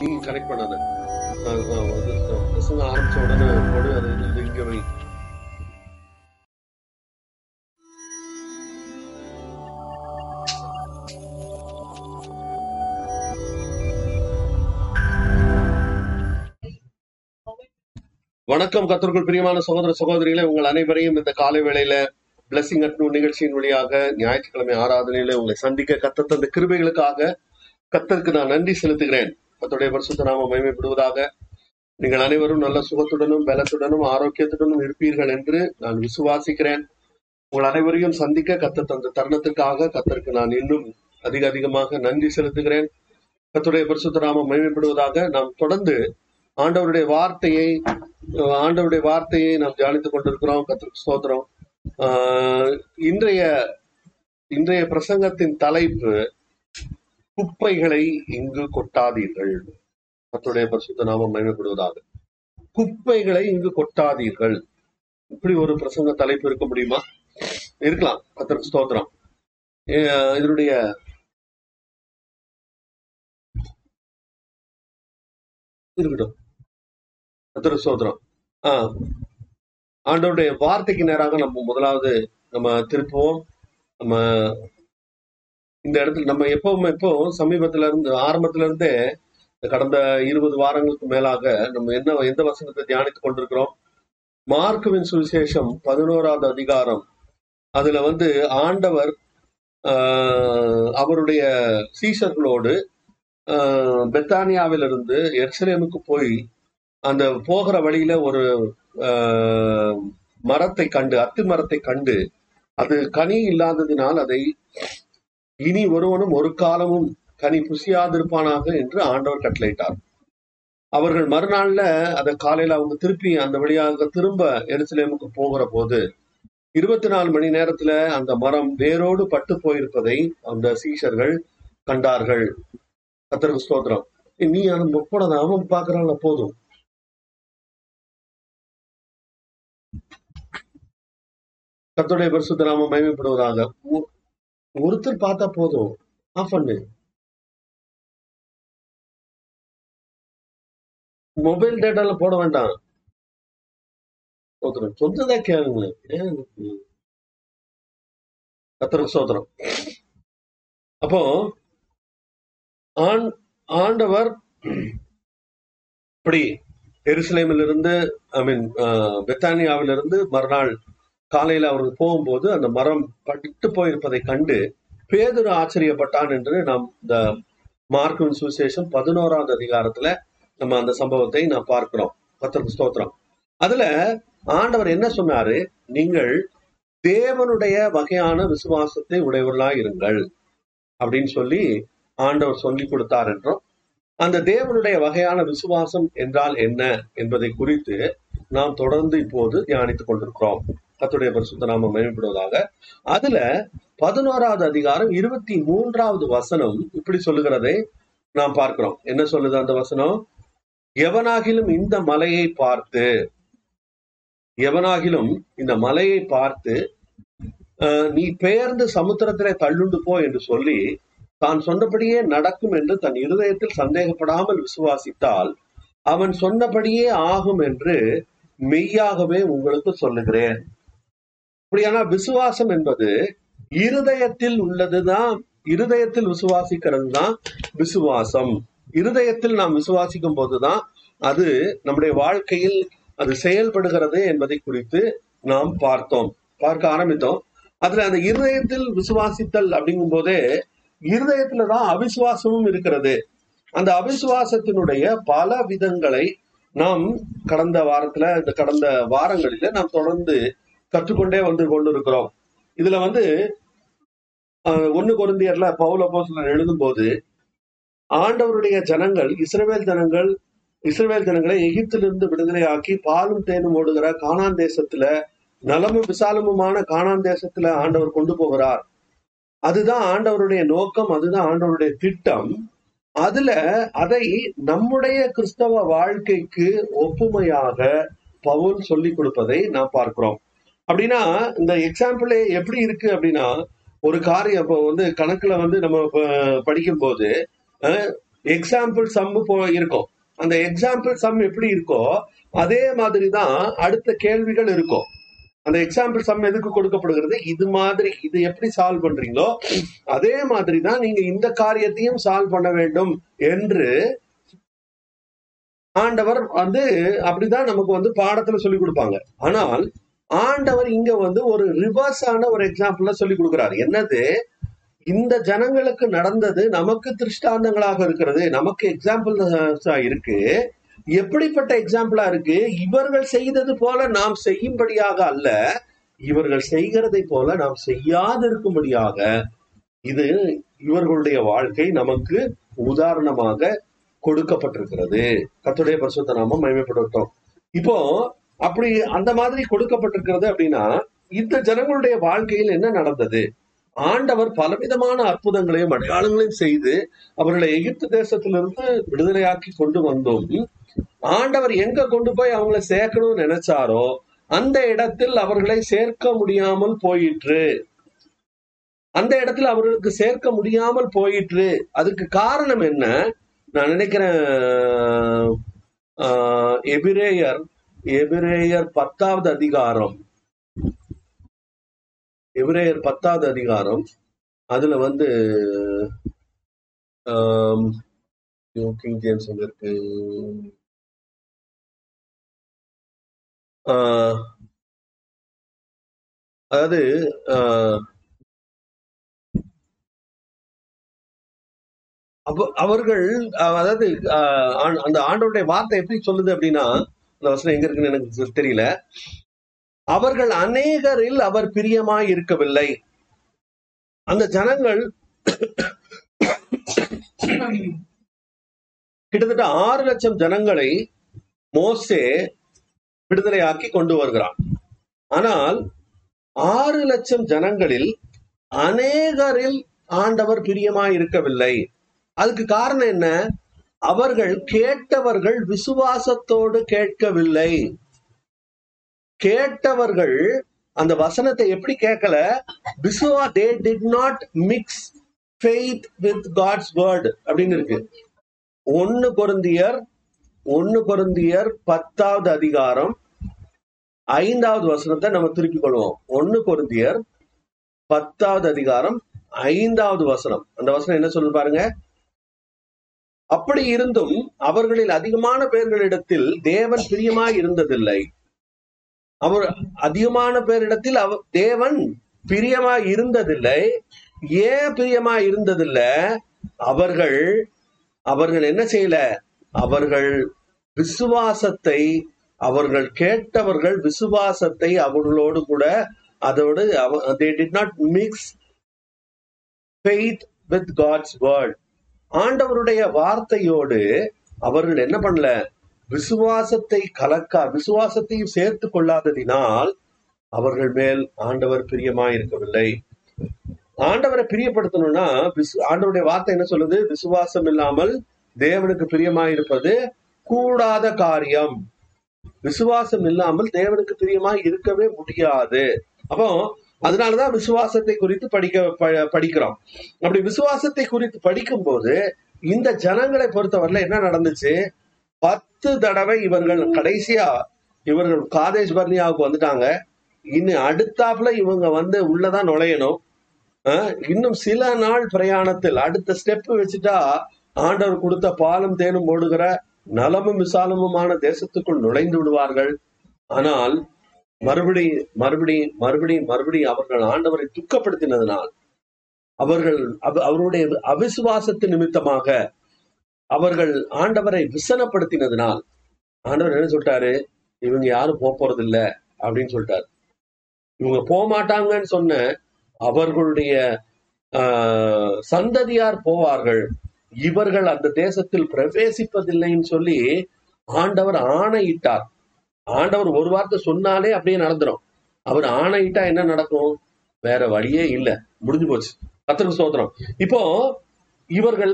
நீங்க கரெக்ட் பண்ணாத. ஆரம்பிச்ச உடனே போடு அது இங்க வை. வணக்கம் கத்தர்கள் பிரியமான சகோதர சகோதரிகளே உங்கள் அனைவரையும் இந்த காலை வேளையில பிளஸிங் அட் நிகழ்ச்சியின் வழியாக ஞாயிற்றுக்கிழமை ஆராதனையில உங்களை சந்திக்க கத்த தந்த கிருபைகளுக்காக கத்தருக்கு நான் நன்றி செலுத்துகிறேன். கத்துடைய பரிசுத்த நாம மகிமைப்படுவதாக. நீங்கள் அனைவரும் நல்ல சுகத்துடனும் பலத்துடனும் ஆரோக்கியத்துடனும் இருப்பீர்கள் என்று நான் விசுவாசிக்கிறேன். உங்கள் அனைவரையும் சந்திக்க கத்த தந்த தருணத்திற்காக கத்தருக்கு நான் இன்னும் அதிக அதிகமாக நன்றி செலுத்துகிறேன். கத்துடைய பரிசுத்த நாம மகிமைப்படுவதாக நாம் தொடர்ந்து ஆண்டவருடைய வார்த்தையை ஆண்டவருடைய வார்த்தையை நாம் தியானித்துக் கொண்டிருக்கிறோம். கத்திற்கு சோதரம் ஆஹ், இன்றைய இன்றைய பிரசங்கத்தின் தலைப்பு குப்பைகளை இங்கு கொட்டாதீர்கள். கர்த்தருடைய பரிசுத்த நாமம் மகிமைப்படுவதாக. குப்பைகளை இங்கு கொட்டாதீர்கள். இப்படி ஒரு பிரசங்க தலைப்பு இருக்க முடியுமா? இருக்கலாம். கத்திற்கு ஸ்தோத்திரம். இதனுடைய இருக்கட்டும். கத்திற்கு ஸ்தோத்திரம். ஆஹ் ஆண்டவருடைய வார்த்தைக்கு நேராக நம்ம முதலாவது நம்ம திருப்புவோம். நம்ம இந்த இடத்துல நம்ம எப்பவும் எப்போ சமீபத்துல இருந்து ஆரம்பத்துல இருந்தே கடந்த இருபது வாரங்களுக்கு மேலாக நம்ம என்ன எந்த வசனத்தை தியானித்துக் கொண்டிருக்கிறோம்? மார்க்குவின் சுவிசேஷம் பதினோராவது அதிகாரம். அதுல வந்து ஆண்டவர் அவருடைய சீசர்களோடு பெத்தானியாவிலிருந்து எருசலேமுக்கு போய் அந்த போகிற வழியில ஒரு மரத்தை கண்டு அத்தி மரத்தை கண்டு அது கனி இல்லாததினால் அதை இனி ஒருவனும் ஒரு காலமும் கனி புசியாதிருப்பானாக என்று ஆண்டவர் கட்டளையிட்டார். அவர்கள் மறுநாள்ல அத காலையில அவங்க திருப்பி அந்த வழியாக திரும்ப எருசலேமுக்கு போகிற போது இருபத்தி நாலு மணி நேரத்துல அந்த மரம் வேரோடு பட்டு போயிருப்பதை அந்த சீஷர்கள் கண்டார்கள். கத்தருக்கு ஸ்தோத்திரம். நீ அந்த முப்பட அவன் பாக்குறாங்க போதும். கர்த்தருடைய பரிசுத்த நாம மயமைப்படுவதாக ஒருத்தர் பார்த்தா போதும். ஆஃப் பண்ணு மொபைல் டேட்டால போட வேண்டாம். சோத்திரம் சொந்ததா கேளுங்களேன். ஏன் சோத்திரம் அப்போ ஆண் ஆண்டவர் இப்படி எருசலேமிலிருந்து ஐ மீன் பெத்தானியாவிலிருந்து மறுநாள் காலையில அவர்கள் போகும்போது அந்த மரம் பட்டு போயிருப்பதை கண்டு பேதுரு ஆச்சரியப்பட்டான் என்று நாம் இந்த மார்க்கின் சுவிசேஷம் பதினோராவது அதிகாரத்துல நம்ம அந்த சம்பவத்தை நாம் பார்க்கிறோம். பத்திரம் ஸ்தோத்திரம். அதுல ஆண்டவர் என்ன சொன்னாரு? நீங்கள் தேவனுடைய வகையான விசுவாசத்தை உடையவர்களா இருங்கள் அப்படின்னு சொல்லி ஆண்டவர் சொல்லி கொடுத்தார் என்றும் அந்த தேவனுடைய வகையான விசுவாசம் என்றால் என்ன என்பதை குறித்து நாம் தொடர்ந்து இப்போது தியானித்துக் கொண்டிருக்கிறோம். கத்துடைய பரிசுத்த நாம மேம்படுவதாக. அதுல பதினோராவது அதிகாரம் இருபத்தி மூன்றாவது வசனம் இப்படி சொல்லுகிறதை நாம் பார்க்கிறோம். என்ன சொல்லுது அந்த வசனம்? எவனாகிலும் இந்த மலையை பார்த்து எவனாகிலும் இந்த மலையை பார்த்து அஹ், நீ பெயர்ந்து சமுத்திரத்திலே தள்ளுண்டு போ என்று சொல்லி தான் சொன்னபடியே நடக்கும் என்று தன் இருதயத்தில் சந்தேகப்படாமல் விசுவாசித்தால் அவன் சொன்னபடியே ஆகும் என்று மெய்யாகவே உங்களுக்கு சொல்லுகிறேன். அப்படியானா விசுவாசம் என்பது இருதயத்தில் உள்ளதுதான். இருதயத்தில் விசுவாசிக்கிறது தான் விசுவாசம். இருதயத்தில் நாம் விசுவாசிக்கும் போதுதான் அது நம்முடைய வாழ்க்கையில் அது செயல்படுகிறது என்பதை குறித்து நாம் பார்த்தோம். பார்க்க ஆரம்பித்தோம். அதுல அந்த இருதயத்தில் விசுவாசித்தல் அப்படிங்கும் போதே இருதயத்துல தான் அவிசுவாசமும் இருக்கிறது. அந்த அவிசுவாசத்தினுடைய பல விதங்களை நாம் கடந்த வாரத்துல இந்த கடந்த வாரங்களில நாம் தொடர்ந்து கற்றுக்கொண்டே வந்து கொண்டிருக்கிறோம். இதுல வந்து அஹ், ஒண்ணு கொரிந்தியர்ல பவுல எழுதும் எழுதும்போது ஆண்டவருடைய ஜனங்கள் இஸ்ரவேல் ஜனங்கள் இஸ்ரவேல் ஜனங்களை எகிப்திலிருந்து விடுதலையாக்கி பாலும் தேனும் ஓடுகிற காணான் தேசத்துல நலமும் விசாலமுமான காணான் தேசத்துல ஆண்டவர் கொண்டு போகிறார். அதுதான் ஆண்டவருடைய நோக்கம் அதுதான் ஆண்டவருடைய திட்டம். அதுல அதை நம்முடைய கிறிஸ்தவ வாழ்க்கைக்கு ஒப்புமையாக பவுல் சொல்லிக் கொடுப்பதை நாம் பார்க்கிறோம். அப்படின்னா இந்த எக்ஸாம்பிளே எப்படி இருக்கு அப்படின்னா ஒரு காரியம் இப்போ வந்து கணக்குல வந்து நம்ம படிக்கும் படிக்கும்போது எக்ஸாம்பிள் சம் இருக்கும். அந்த எக்ஸாம்பிள் சம் எப்படி இருக்கோ அதே மாதிரி தான் அடுத்த கேள்விகள் இருக்கும். அந்த எக்ஸாம்பிள் சம் எதுக்கு கொடுக்கப்படுகிறது? இது மாதிரி இது எப்படி சால்வ் பண்றீங்களோ அதே மாதிரி தான் நீங்க இந்த காரியத்தையும் சால்வ் பண்ண வேண்டும் என்று ஆண்டவர் வந்து அப்படிதான் நமக்கு வந்து பாடத்துல சொல்லி கொடுப்பாங்க. ஆனால் ஆண்டவர் இங்க வந்து ஒரு ரிவர்ஸான ஒரு எக்ஸாம்பிள்ல சொல்லி கொடுக்குறாரு. என்னது? இந்த ஜனங்களுக்கு நடந்தது நமக்கு திருஷ்டாந்தங்களாக இருக்கிறது. நமக்கு எக்ஸாம்பிள் இருக்கு. எப்படிப்பட்ட எக்ஸாம்பிளா இருக்கு? இவர்கள் செய்தது போல நாம் செய்யும்படியாக அல்ல. இவர்கள் செய்கிறதை போல நாம் செய்யாதிருக்கும்படியாக இது இவர்களுடைய வாழ்க்கை நமக்கு உதாரணமாக கொடுக்கப்பட்டிருக்கிறது. கத்துடைய பரிசுத்த நாமம் மகிமைப்படட்டும் இப்போ அப்படி அந்த மாதிரி கொடுக்கப்பட்டிருக்கிறது அப்படின்னா இந்த ஜனங்களுடைய வாழ்க்கையில் என்ன நடந்தது? ஆண்டவர் பலவிதமான அற்புதங்களையும் அடையாளங்களையும் செய்து அவர்களை எகிப்து தேசத்திலிருந்து விடுதலையாக்கி கொண்டு வந்தோம். ஆண்டவர் எங்க கொண்டு போய் அவங்கள சேர்க்கணும்னு நினைச்சாரோ அந்த இடத்தில் அவர்களை சேர்க்க முடியாமல் போயிற்று. அந்த இடத்துல அவர்களுக்கு சேர்க்க முடியாமல் போயிற்று. அதுக்கு காரணம் என்ன? நான் நினைக்கிறேன் ஆஹ், எபிரேயர் எபிரேயர் பத்தாவது அதிகாரம். எபிரேயர் பத்தாவது அதிகாரம். அதுல வந்து ஆம், கிங் ஜேம்ஸ் இருக்கு ஆஹ், அதாவது ஆஹ், அவ- அவர்கள் அதாவது அந்த ஆண்டவருடைய வார்த்தை எப்படி சொல்லுது அப்படின்னா அந்த வசனம் எங்க இருக்குன்னு எனக்கு தெரியல. அவர்கள் அநேகரில் அவர் பிரியமாய் இருக்கவில்லை. அந்த ஜனங்கள் கிட்டத்தட்ட ஆறு லட்சம் ஜனங்களை மோசே விடுதலையாக்கி கொண்டு வருகிறான். ஆனால் ஆறு லட்சம் ஜனங்களில் அநேகரில் ஆண்டவர் பிரியமாய் இருக்கவில்லை. அதுக்கு காரணம் என்ன? அவர்கள் கேட்டவர்கள் விசுவாசத்தோடு கேட்கவில்லை. கேட்டவர்கள் அந்த வசனத்தை எப்படி கேட்கல? விசுவா they did not mix faith with God's word அப்படின்னு இருக்கு. ஒன்னு பொருந்தியர் ஒன்னு பொருந்தியர் பத்தாவது அதிகாரம் ஐந்தாவது வசனத்தை நம்ம திருப்பிக் கொள்வோம். ஒன்னு பொருந்தியர் பத்தாவது அதிகாரம் ஐந்தாவது வசனம். அந்த வசனம் என்ன சொல்லு பாருங்க? அப்படி இருந்தும் அவர்களில் அதிகமான பேர்களிடத்தில் தேவன் பிரியமாய் இருந்ததில்லை. அவர் அதிகமான பேரிடத்தில் அவ தேவன் பிரியமாய் இருந்ததில்லை. ஏன் பிரியமாய் இருந்ததில்லை? அவர்கள் அவர்கள் என்ன செய்யல? அவர்கள் விசுவாசத்தை அவர்கள் கேட்டவர்கள் விசுவாசத்தை அவர்களோடு கூட அதோடு they did not mix faith with God's word ஆண்டவருடைய வார்த்தையோடு அவர்கள் என்ன பண்ணல? விசுவாசத்தை கலக்கா விசுவாசத்தையும் சேர்த்து கொள்ளாததினால் அவர்கள் மேல் ஆண்டவர் பிரியமா இருக்கவில்லை ஆண்டவரை பிரியப்படுத்தணும்னா விசு- ஆண்டவருடைய வார்த்தை என்ன சொல்லுது? விசுவாசம் இல்லாமல் தேவனுக்கு பிரியமா இருப்பது கூடாத காரியம். விசுவாசம் இல்லாமல் தேவனுக்கு பிரியமாய் இருக்கவே முடியாது. அப்போ அதனாலதான் விசுவாசத்தை குறித்து படிக்க படிக்கிறோம். அப்படி விசுவாசத்தை குறித்து படிக்கும்போது இந்த ஜனங்களை பொறுத்தவரையில என்ன நடந்துச்சு? பத்து தடவை இவர்கள் கடைசியா இவர்கள் காதேஷ் பர்னியாவுக்கு வந்துட்டாங்க. இன்னும் அடுத்தாப்புல இவங்க வந்து உள்ளதான் நுழையணும். இன்னும் சில நாள் பிரயாணத்தில் அடுத்த ஸ்டெப் வச்சுட்டா ஆண்டவர் கொடுத்த பாலும் தேனும் ஓடுகிற நலமும் விசாலமுமான தேசத்துக்குள் நுழைந்து விடுவார்கள். ஆனால் மறுபடி மறுபடி மறுபடி மறுபடி அவர்கள் ஆண்டவரை துக்கப்படுத்தினதனால் அவர்கள் அவ- அவருடைய அவிசுவாசத்து நிமித்தமாக அவர்கள் ஆண்டவரை விசனப்படுத்தினதனால் ஆண்டவர் என்ன சொல்லிட்டாரு? இவங்க யாரும் போக போறது இல்ல அப்படின்னு சொல்லிட்டாரு. இவங்க போக மாட்டாங்கன்னு சொன்ன அவர்களுடைய ஆஹ், சந்ததியார் போவார்கள். இவர்கள் அந்த தேசத்தில் பிரவேசிப்பதில்லைன்னு சொல்லி ஆண்டவர் ஆணையிட்டார். ஆண்டவர் ஒரு வார்த்தை சொன்னாலே அப்படியே நடந்துடும் அவர் ஆணையிட்டா என்ன நடக்கும்? வேற வழியே இல்லை. முடிஞ்சு போச்சு. கத்திர சோதனம் இப்போ இவர்கள்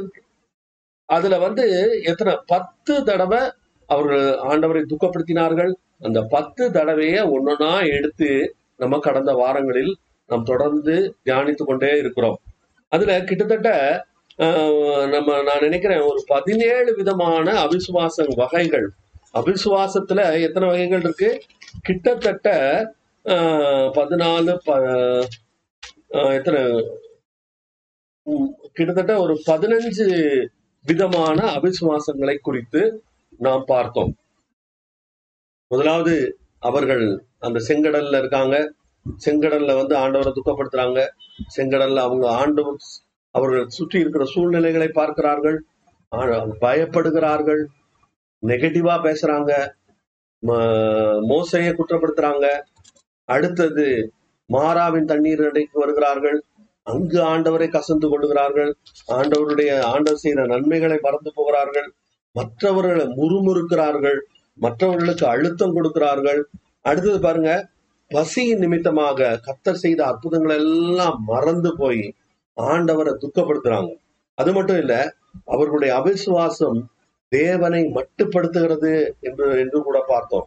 அதுல வந்து எத்தனை? பத்து தடவை அவர்கள் ஆண்டவரை துக்கப்படுத்தினார்கள். அந்த பத்து தடவைய ஒன்னொன்னா எடுத்து நம்ம கடந்த வாரங்களில் நாம் தொடர்ந்து தியானித்து கொண்டே இருக்கிறோம். அதுல கிட்டத்தட்ட ஆஹ், நம்ம நான் நினைக்கிறேன் ஒரு பதினேழு விதமான அவிசுவாச வகைகள் அபிசுவாசத்துல எத்தனை வகைகள் இருக்கு? கிட்டத்தட்ட ஆஹ், பதினாலு ப- ஆஹ், எத்தனை? கிட்டத்தட்ட ஒரு பதினஞ்சு விதமான அபிசுவாசங்களை குறித்து நாம் பார்த்தோம். முதலாவது அவர்கள் அந்த செங்கடல்ல இருக்காங்க. செங்கடல்ல வந்து ஆண்டவரை துக்கப்படுத்துறாங்க. செங்கடல்ல அவங்க ஆண்டவர் அவர்கள் சுற்றி இருக்கிற சூழ்நிலைகளை பார்க்கிறார்கள். பயப்படுகிறார்கள். நெகட்டிவா பேசுறாங்க. ம- மோசையை குற்றப்படுத்துறாங்க. அடுத்தது மாறாவின் தண்ணீர் அடைக்கு வருகிறார்கள். அங்கு ஆண்டவரை கசந்து கொள்ளுகிறார்கள். ஆண்டவருடைய ஆண்டவர் செய்த நன்மைகளை மறந்து போகிறார்கள். மற்றவர்களை முறுமுறுக்கிறார்கள். மற்றவர்களுக்கு அழுத்தம் கொடுக்கிறார்கள். அடுத்தது பாருங்க பசியின் நிமித்தமாக கத்தர் செய்த அற்புதங்கள் எல்லாம் மறந்து போய் ஆண்டவரை துக்கப்படுத்துறாங்க. அது மட்டும் இல்ல அவர்களுடைய அவிசுவாசம் தேவனை மட்டுப்படுத்துகிறது என்று என்று கூட பார்த்தோம்.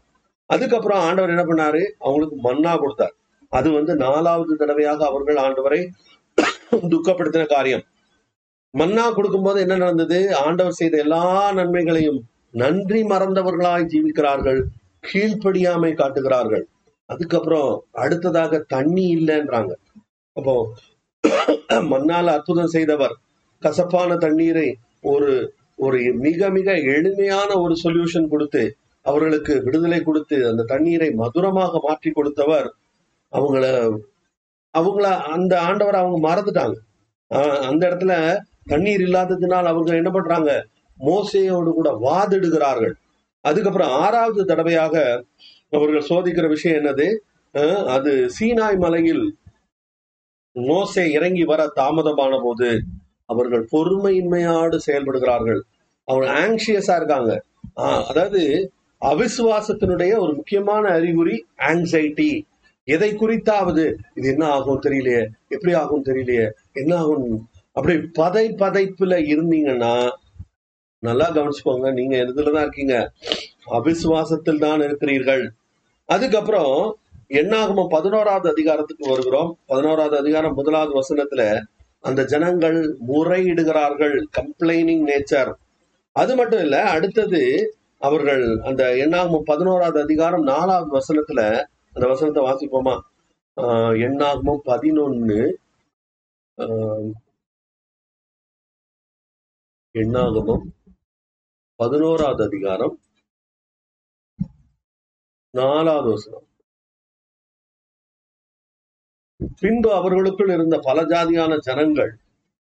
அதுக்கப்புறம் ஆண்டவர் என்ன பண்ணாரு? அவங்களுக்கு மன்னா கொடுத்தார். அது வந்து நாலாவது தடவையாக அவர்கள் ஆண்டவரை துக்கப்படுத்தின காரியம். மன்னா கொடுக்கும்போது என்ன நடந்தது? ஆண்டவர் செய்த எல்லா நன்மைகளையும் நன்றி மறந்தவர்களாய் ஜீவிக்கிறார்கள் கீழ்ப்படியாமை காட்டுகிறார்கள். அதுக்கப்புறம் அடுத்ததாக தண்ணி இல்லைன்றாங்க. அப்போ மண்ணால அற்புதம் செய்தவர் கசப்பான தண்ணீரை ஒரு ஒரு மிக மிக எளிமையான ஒரு சொல்யூஷன் கொடுத்து அவர்களுக்கு விடுதலை கொடுத்து அந்த தண்ணீரை மதுரமாக மாற்றி கொடுத்தவர் அவங்கள அவங்கள அந்த ஆண்டவர் அவங்க மறந்துட்டாங்க. ஆஹ் அந்த இடத்துல தண்ணீர் இல்லாததினால் அவங்க என்ன பண்றாங்க? மோசையோடு கூட வாதிடுகிறார்கள். அதுக்கப்புறம் ஆறாவது தடவையாக அவர்கள் சோதிக்கிற விஷயம் என்னது? ஆஹ் அது சீனாய் மலையில் மோசை இறங்கி வர தாமதமான போது அவர்கள் பொறுமையின்மையோடு செயல்படுகிறார்கள். அவங்க ஆங்ஷியஸா இருக்காங்க. ஆஹ் அதாவது அவிசுவாசத்தினுடைய ஒரு முக்கியமான அறிகுறி ஆங்ஸைட்டி எதை குறித்தாவது? இது என்ன ஆகும் தெரியலையே. எப்படி ஆகும் தெரியலையே. என்ன ஆகும்? அப்படி பதை பதைப்புல இருந்தீங்கன்னா நல்லா கவனிச்சுக்கோங்க. நீங்க இதுலதான் இருக்கீங்க? அவிசுவாசத்தில் தான் இருக்கிறீர்கள். அதுக்கப்புறம் என்னாகுமோ? பதினோராவது அதிகாரத்துக்கு வருகிறோம். பதினோராவது அதிகாரம் முதலாவது வசனத்துல அந்த ஜனங்கள் முறையிடுகிறார்கள் கம்ப்ளைனிங் நேச்சர் அது மட்டும் இல்ல அடுத்தது அவர்கள் அந்த எண்ணாகமம் பதினோராவது அதிகாரம் நாலாவது வசனத்துல அந்த வசனத்தை வாசிப்போமா? ஆஹ் பதினொன்னு ஆஹ் பதினோராவது அதிகாரம் நாலாவது வசனம். பின்பு அவர்களுக்குள் இருந்த பல ஜாதியான ஜனங்கள்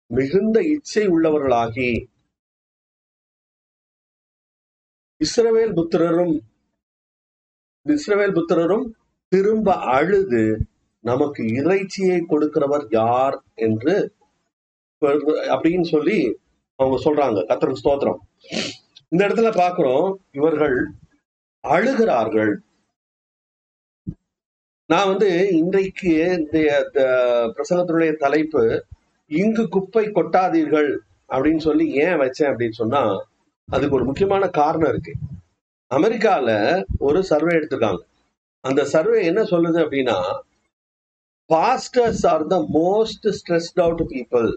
மிகுந்த இச்சை உள்ளவர்களாகி இஸ்ரவேல் புத்திரரும் இஸ்ரவேல் புத்திரரும் திரும்ப அழுது நமக்கு இறைச்சியை கொடுக்கிறவர் யார் என்று அப்படின்னு சொல்லி அவங்க சொல்றாங்க. கத்தருக்கு ஸ்தோத்திரம். இந்த இடத்துல பாக்குறோம் இவர்கள் அழுகிறார்கள். நான் வந்து இன்றைக்கு இந்த பிரசங்கத்தினுடைய தலைப்பு இங்கு குப்பை கொட்டாதீர்கள் அப்படின்னு சொல்லி ஏன் வச்சேன் அப்படின்னு சொன்னா அதுக்கு ஒரு முக்கியமான காரணம் இருக்கு. அமெரிக்கால ஒரு சர்வே எடுத்திருக்காங்க. அந்த சர்வே என்ன சொல்லுது அப்படின்னா pastors are the most stressed out people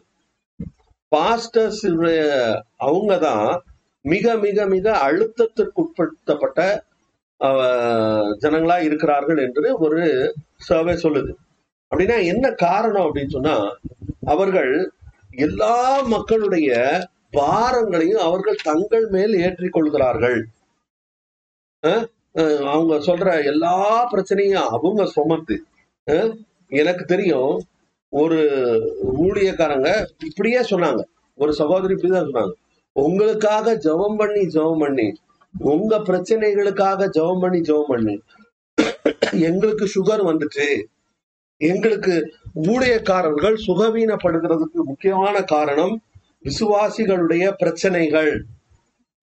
pastors அவங்க தான் மிக மிக மிக அழுத்தத்திற்குட்படுத்தப்பட்ட ஜனங்களா இருக்கிறார்கள் என்று ஒரு சர்வே சொல்லுது. அப்படின்னா என்ன காரணம் அப்படின்னு சொன்னா அவர்கள் எல்லா மக்களுடைய பாரங்களையும் அவர்கள் தங்கள் மேல் ஏற்றி கொள்கிறார்கள். அஹ், அவங்க சொல்ற எல்லா பிரச்சனையும் அவங்க சுமத்து எனக்கு தெரியும் ஒரு ஊழியக்காரங்க இப்படியே சொன்னாங்க. ஒரு சகோதரி இப்படிதான் சொன்னாங்க. உங்களுக்காக ஜெபம் பண்ணி ஜெபம் பண்ணி உங்க பிரச்சனைகளுக்காக ஜெபம் பண்ணி ஜெபம் பண்ணு. எங்களுக்கு சுகர் வந்துட்டு எங்களுக்கு ஊழியக்காரர்கள் சுகவீனப்படுகிறதுக்கு முக்கியமான காரணம் விசுவாசிகளுடைய பிரச்சனைகள்.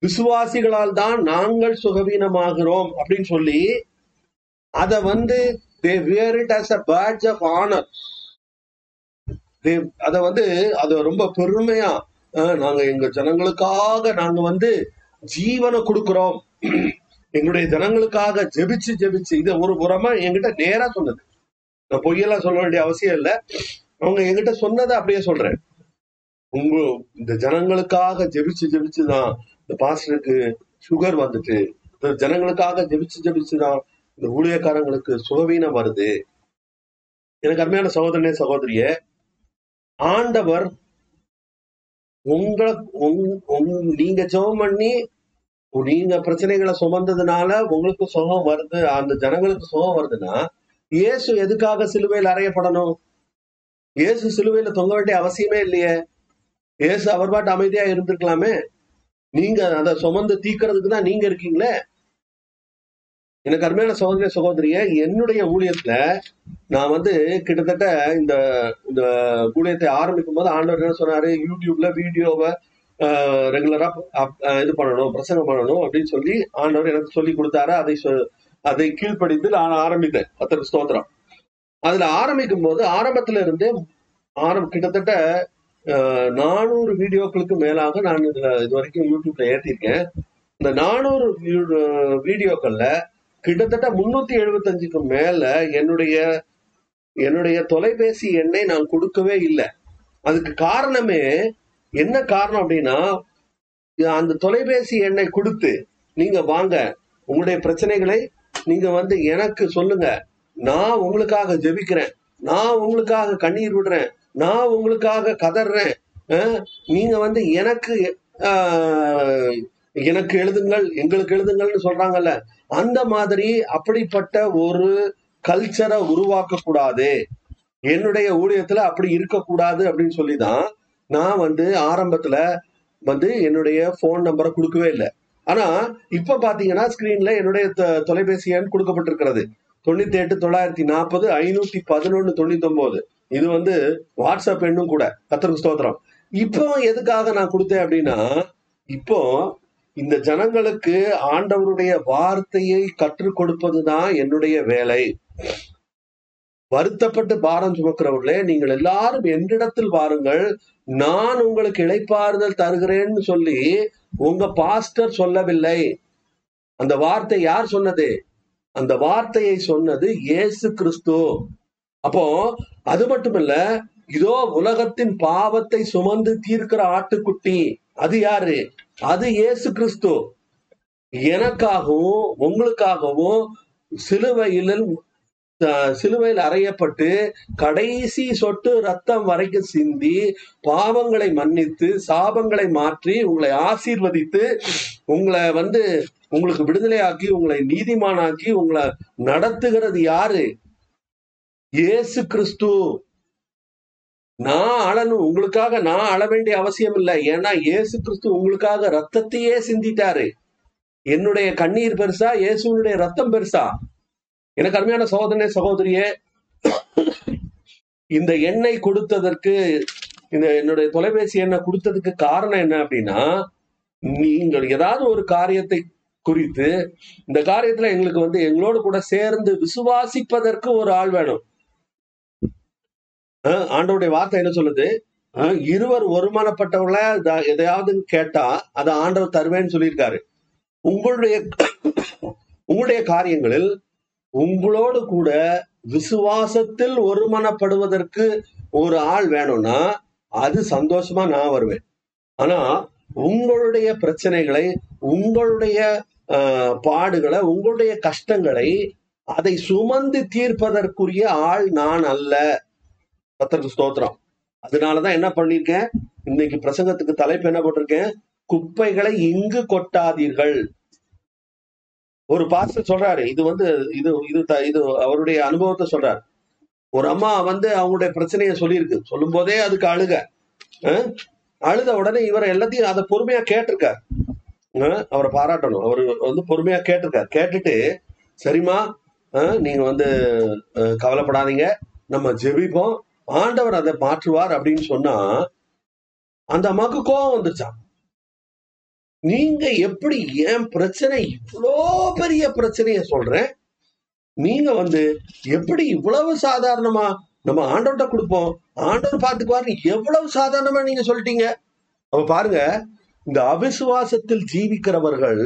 விசுவாசிகளால் தான் நாங்கள் சுகவீனமாகிறோம் அப்படின்னு சொல்லி அத வந்து they wear it as a badge of honour அத வந்து அத ரொம்ப பெருமையா நாங்க எங்க ஜனங்களுக்காக நாங்க வந்து ஜீவனை கொடுக்கிறோம். எங்களுடைய ஜனங்களுக்காக ஜெபிச்சு ஜெபிச்சு. இதை ஒரு புறமா என்கிட்ட நேரா சொன்னது. நான் பொய்யெல்லாம் சொல்ல வேண்டிய அவசியம் இல்ல. அவங்க என்கிட்ட சொன்னதை அப்படியே சொல்றேன். உங்க இந்த ஜனங்களுக்காக ஜெபிச்சு ஜெபிச்சுதான் இந்த பாஸ்டருக்கு சுகர் வந்துட்டு. இந்த ஜனங்களுக்காக ஜெபிச்சு ஜெபிச்சுதான் இந்த ஊழியக்காரங்களுக்கு சுகவீனம் வருது. எனக்கு அருமையான சகோதரனே சகோதரிய ஆண்டவர் உங்களை உங்- நீங்க ஜெபம் பண்ணி நீங்க பிரச்சனைகளை சுமந்ததுனால உங்களுக்கு சுகம் வருது அந்த ஜனங்களுக்கு சுகம் வருதுன்னா இயேசு எதுக்காக சிலுவையில் அறையப்படணும்? இயேசு சிலுவையில தொங்க வேண்டிய அவசியமே இல்லையே. இயேசு அவர் பாட்டு அமைதியா இருந்திருக்கலாமே? நீங்க அதை சுமந்து தீக்கிறதுக்கு தான் நீங்க இருக்கீங்களே? எனக்கு அருமையான சகோதரிய சகோதரிய என்னுடைய ஊழியத்துல நான் வந்து கிட்டத்தட்ட இந்த இந்த ஊழியத்தை ஆரம்பிக்கும் போது ஆண்டவர் என்ன சொன்னாரு? யூடியூப்ல வீடியோவை ரெகுலரா இது பண்ணணும் பிரசங்கம் பண்ணணும் அப்படின்னு சொல்லி ஆண்டவர் எனக்கு சொல்லி கொடுத்தாரு. அதை சொ- அதை கீழ்ப்படிந்து நான் ஆரம்பித்தேன். கத்தருக்கு ஸ்தோத்திரம். அதுல ஆரம்பிக்கும் போது ஆரம்பத்துல இருந்தே ஆரம் கிட்டத்தட்ட நானூறு வீடியோக்களுக்கு மேலாக நான் இதுல இது வரைக்கும் யூடியூப்ல ஏத்திருக்கேன். இந்த நானூறு வீடியோக்கள்ல கிட்டத்தட்ட முன்னூத்தி எழுபத்தஞ்சுக்கு மேல என்னுடைய என்னுடைய தொலைபேசி எண்ணை நான் கொடுக்கவே இல்லை. அதுக்கு காரணமே என்ன காரணம் அப்படின்னா அந்த தொலைபேசி எண்ணை கொடுத்து நீங்க வாங்க உங்களுடைய பிரச்சனைகளை நீங்க வந்து எனக்கு சொல்லுங்க. நான் உங்களுக்காக ஜெபிக்கிறேன். நான் உங்களுக்காக கண்ணீர் விடுறேன். நான் உங்களுக்காக கதறேன். நீங்க வந்து எனக்கு ஆஹ், எனக்கு எழுதுங்கள் எங்களுக்கு எழுதுங்கள்னு சொல்றாங்கல்ல. அந்த மாதிரி அப்படிப்பட்ட ஒரு கல்ச்சரை உருவாக்க கூடாது என்னுடைய ஊழியத்துல அப்படி இருக்கக்கூடாது அப்படின்னு சொல்லிதான் நான் வந்து ஆரம்பத்துல வந்து என்னுடைய போன் நம்பரை கொடுக்கவே இல்லை. ஆனா இப்ப பாத்தீங்கன்னா ஸ்கிரீன்ல என்னுடைய தொ- தொலைபேசி எண் கொடுக்கப்பட்டிருக்கிறது. தொண்ணூத்தி எட்டு தொள்ளாயிரத்தி நாற்பது ஐநூத்தி பதினொன்னு தொண்ணூத்தி ஒன்பது இது வந்து வாட்ஸ்அப் எண்ணும் கூட. கத்தருக்கு ஸ்தோத்திரம். இப்போ எதுக்காக நான் கொடுத்தேன் அப்படின்னா இப்போ இந்த ஜனங்களுக்கு ஆண்டவருடைய வார்த்தையை கற்றுக் கொடுப்பதுதான் என்னுடைய வேலை. வருத்தப்பட்டு பாரம் சுமக்கிறவர்களே நீங்கள் எல்லாரும் என்னிடத்தில் வாருங்கள். நான் உங்களுக்கு இளைப்பாறுதல் தருகிறேன்னு சொல்லி உங்க பாஸ்டர் சொல்லவில்லை. அந்த வார்த்தை யார் சொன்னது? அந்த வார்த்தையை சொன்னது இயேசு கிறிஸ்து. அப்போ அது மட்டுமல்ல இதோ உலகத்தின் பாவத்தை சுமந்து தீர்க்கிற ஆட்டுக்குட்டி அது யாரு? அது இயேசு கிறிஸ்து. எனக்காகவும் உங்களுக்காகவும் சிலுவையில் சிலுவையில் அறையப்பட்டு கடைசி சொட்டு ரத்தம் வரைக்கும் சிந்தி பாவங்களை மன்னித்து சாபங்களை மாற்றி உங்களை ஆசீர்வதித்து உங்களை வந்து உங்களுக்கு விடுதலையாக்கி உங்களை நீதிமானாக்கி உங்களை நடத்துகிறது யாரு? இயேசு கிறிஸ்து. நான் அழணும். உங்களுக்காக நான் அழ வேண்டிய அவசியம் இல்லை. ஏன்னா இயேசு கிறிஸ்து உங்களுக்காக ரத்தத்தையே சிந்திட்டாரு என்னுடைய கண்ணீர் பெருசா? இயேசுனுடைய ரத்தம் பெருசா? எனக்கு அருமையான சகோதரனே சகோதரியே இந்த எண்ணெய் கொடுத்ததற்கு இந்த என்னுடைய தொலைபேசி எண்ணை கொடுத்ததுக்கு காரணம் என்ன அப்படின்னா நீங்கள் ஏதாவது ஒரு காரியத்தை குறித்து இந்த காரியத்துல எங்களுக்கு வந்து எங்களோடு கூட சேர்ந்து விசுவாசிப்பதற்கு ஒரு ஆள் வேணும். ஆண்டோடைய ஆண்டவருடைய வார்த்தை என்ன சொல்லுது? இருவர் ஒருமானப்பட்டவங்கள எதையாவது கேட்டா அதை ஆண்டவர் தருவேன்னு சொல்லியிருக்காரு. உங்களுடைய உங்களுடைய காரியங்களில் உங்களோடு கூட விசுவாசத்தில் ஒருமனப்படுவதற்கு ஒரு ஆள் வேணும்னா அது சந்தோஷமா நான் வருவேன். ஆனா உங்களுடைய பிரச்சனைகளை உங்களுடைய ஆஹ், பாடுகளை உங்களுடைய கஷ்டங்களை அதை சுமந்து தீர்ப்பதற்குரிய ஆள் நான் அல்ல. கத்தருக்கு ஸ்தோத்திரம். அதனாலதான் என்ன பண்ணிருக்கேன் இன்னைக்கு பிரசங்கத்துக்கு தலைப்பு என்ன போட்டிருக்கேன்? குப்பைகளை இங்கு கொட்டாதீர்கள். ஒரு பாஸ்டர் சொல்றாரு இது வந்து இது இது த- இது அவருடைய அனுபவத்தை சொல்றாரு. ஒரு அம்மா வந்து அவங்களுடைய பிரச்சனையை சொல்லியிருக்கு. சொல்லும் போதே அதுக்கு அழுக. அழுத உடனே இவர் எல்லாத்தையும் அதை பொறுமையா கேட்டிருக்கார். அவரை பாராட்டணும். அவர் வந்து பொறுமையா கேட்டிருக்கார். கேட்டுட்டு சரிம்மா நீங்க வந்து கவலைப்படாதீங்க. நம்ம ஜெபிப்போம். ஆண்டவர் அதை மாற்றுவார் அப்படின்னு சொன்னா அந்த அம்மாவுக்கு கோபம் வந்துருச்சான் நீங்க எப்படி என் பிரச்சனை இவ்வளோ பெரிய பிரச்சனைய சொல்றேன்? நீங்க வந்து எப்படி இவ்வளவு சாதாரணமா நம்ம ஆண்டவர்கிட்ட கொடுப்போம்? ஆண்டவர் பார்த்துக்குவாரு எவ்வளவு சாதாரணமா நீங்க சொல்லிட்டீங்க? அப்ப பாருங்க இந்த அவிசுவாசத்தில் ஜீவிக்கிறவர்கள்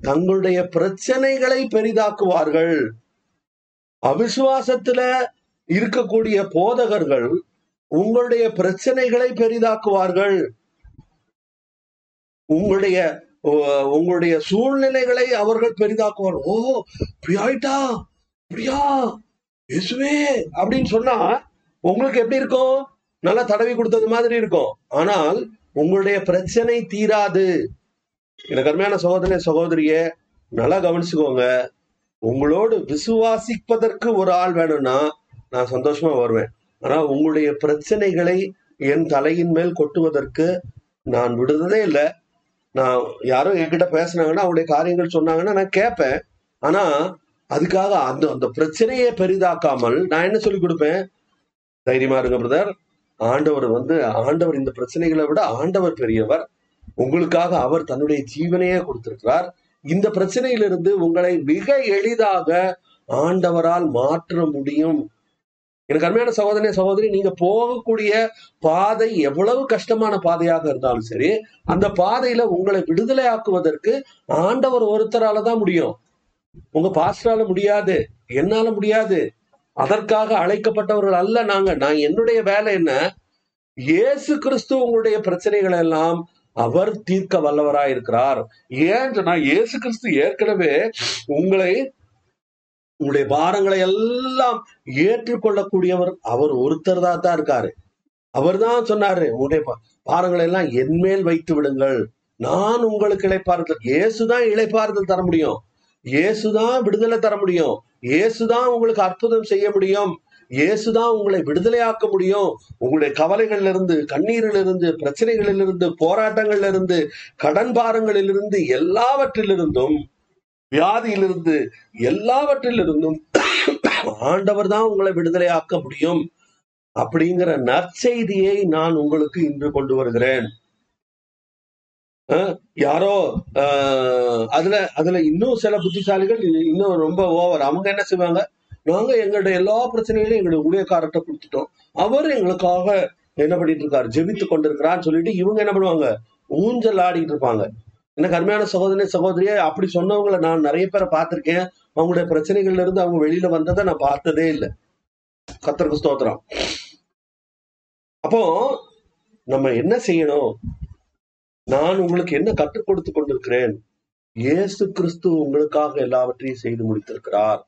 தங்களுடைய பிரச்சனைகளை பெரிதாக்குவார்கள். அவிசுவாசத்துல இருக்கக்கூடிய போதகர்கள் உங்களுடைய பிரச்சனைகளை பெரிதாக்குவார்கள். உங்களுடைய உங்களுடைய சூழ்நிலைகளை அவர்கள் பெரிதாக்குவார் ஓ பிரியாயிட்டா பிரியா அப்படியா இயேசுவே! அப்படின்னு சொன்னா உங்களுக்கு எப்படி இருக்கும்? நல்லா தடவி கொடுத்தது மாதிரி இருக்கும். ஆனால் உங்களுடைய பிரச்சனை தீராது. எனக்கு அருமையான சகோதரனே சகோதரிய நல்லா கவனிச்சுக்கோங்க. உங்களோடு விசுவாசிப்பதற்கு ஒரு ஆள் வேணும்னா நான் சந்தோஷமா வருவேன். ஆனா உங்களுடைய பிரச்சனைகளை என் தலையின் மேல் கொட்டுவதற்கு நான் விடுறதே இல்லை. நான் யாரும் என்கிட்ட பேசுனாங்கன்னா அவங்களுடைய காரியங்கள் சொன்னாங்கன்னா நான் கேட்பேன். ஆனா அதுக்காக அந்த அந்த பிரச்சனையை பெரிதாக்காமல் நான் என்ன சொல்லி கொடுப்பேன்? தைரியமா இருங்க பிரதர். ஆண்டவர் வந்து ஆண்டவர் இந்த பிரச்சனைகளை விட ஆண்டவர் பெரியவர். உங்களுக்காக அவர் தன்னுடைய ஜீவனையே கொடுத்திருக்கிறார். இந்த பிரச்சனையிலிருந்து உங்களை மிக எளிதாக ஆண்டவரால் மாற்ற முடியும். எனக்கு அருமையான சகோதரனே சகோதரி நீங்க போகக்கூடிய பாதை எவ்வளவு கஷ்டமான பாதையாக இருந்தாலும் சரி அந்த பாதையில உங்களை விடுதலை ஆக்குவதற்கு ஆண்டவர் ஒருத்தரால தான் முடியும். உங்க பாஸ்டரால முடியாது என்னால முடியாது. அதற்காக அழைக்கப்பட்டவர்கள் அல்ல நாங்க நான் என்னுடைய வேலை என்ன? இயேசு கிறிஸ்து உங்களுடைய பிரச்சனைகள் எல்லாம் அவர் தீர்க்க வல்லவராய் இருக்கிறார் ஏன் சொன்னா இயேசு கிறிஸ்து ஏற்கனவே உங்களை உங்களுடைய பாரங்களை எல்லாம் ஏற்றுக்கொள்ளக்கூடியவர் அவர் ஒருத்தர் தான் தான் இருக்காரு. அவர் தான் சொன்னாரு உங்களுடைய பாரங்களை எல்லாம் என்மேல் வைத்து விடுங்கள். நான் உங்களுக்கு இளைப்பாறுதல் இயேசுதான் இளைப்பாறுதல் தர முடியும். இயேசுதான் விடுதலை தர முடியும். இயேசுதான் உங்களுக்கு அற்புதம் செய்ய முடியும். இயேசுதான் உங்களை விடுதலையாக்க முடியும். உங்களுடைய கவலைகள்ல இருந்து கண்ணீரிலிருந்து பிரச்சனைகளிலிருந்து பிரச்சனைகளில் இருந்து போராட்டங்கள்ல இருந்து கடன் பாரங்களில் இருந்து எல்லாவற்றிலிருந்தும் வியாதியிலிருந்து எல்லாவற்றிலிருந்தும் ஆண்டவர் தான் உங்களை விடுதலையாக்க முடியும் அப்படிங்கிற நற்செய்தியை நான் உங்களுக்கு இன்று கொண்டு வருகிறேன். யாரோ அதுல அதுல இன்னும் சில புத்திசாலிகள் இன்னும் ரொம்ப ஓவர் அவங்க என்ன செய்வாங்க? நாங்க எங்களுடைய எல்லா பிரச்சனைகளையும் எங்களுடைய ஊழியக்காரர்கிட்ட கொடுத்துட்டோம். அவர் எங்களுக்காக என்ன பண்ணிட்டு இருக்காரு? ஜெபித்து கொண்டிருக்கிறான்னு சொல்லிட்டு இவங்க என்ன பண்ணுவாங்க? ஊஞ்சல் ஆடிட்டு இருப்பாங்க. எனக்கு அருமையான சகோதரி சகோதரியே அப்படி சொன்னவங்களை நான் நிறைய பேரை பார்த்திருக்கேன். அவங்களுடைய பிரச்சனைகள்ல இருந்து அவங்க வெளியில வந்ததை நான் பார்த்ததே இல்லை. கத்தருக்கு ஸ்தோத்திரம். அப்போ நம்ம என்ன செய்யணும்? நான் உங்களுக்கு என்ன கற்றுக் கொடுத்து கொண்டிருக்கிறேன்? இயேசு கிறிஸ்து உங்களுக்காக எல்லாவற்றையும் செய்து முடித்திருக்கிறார்.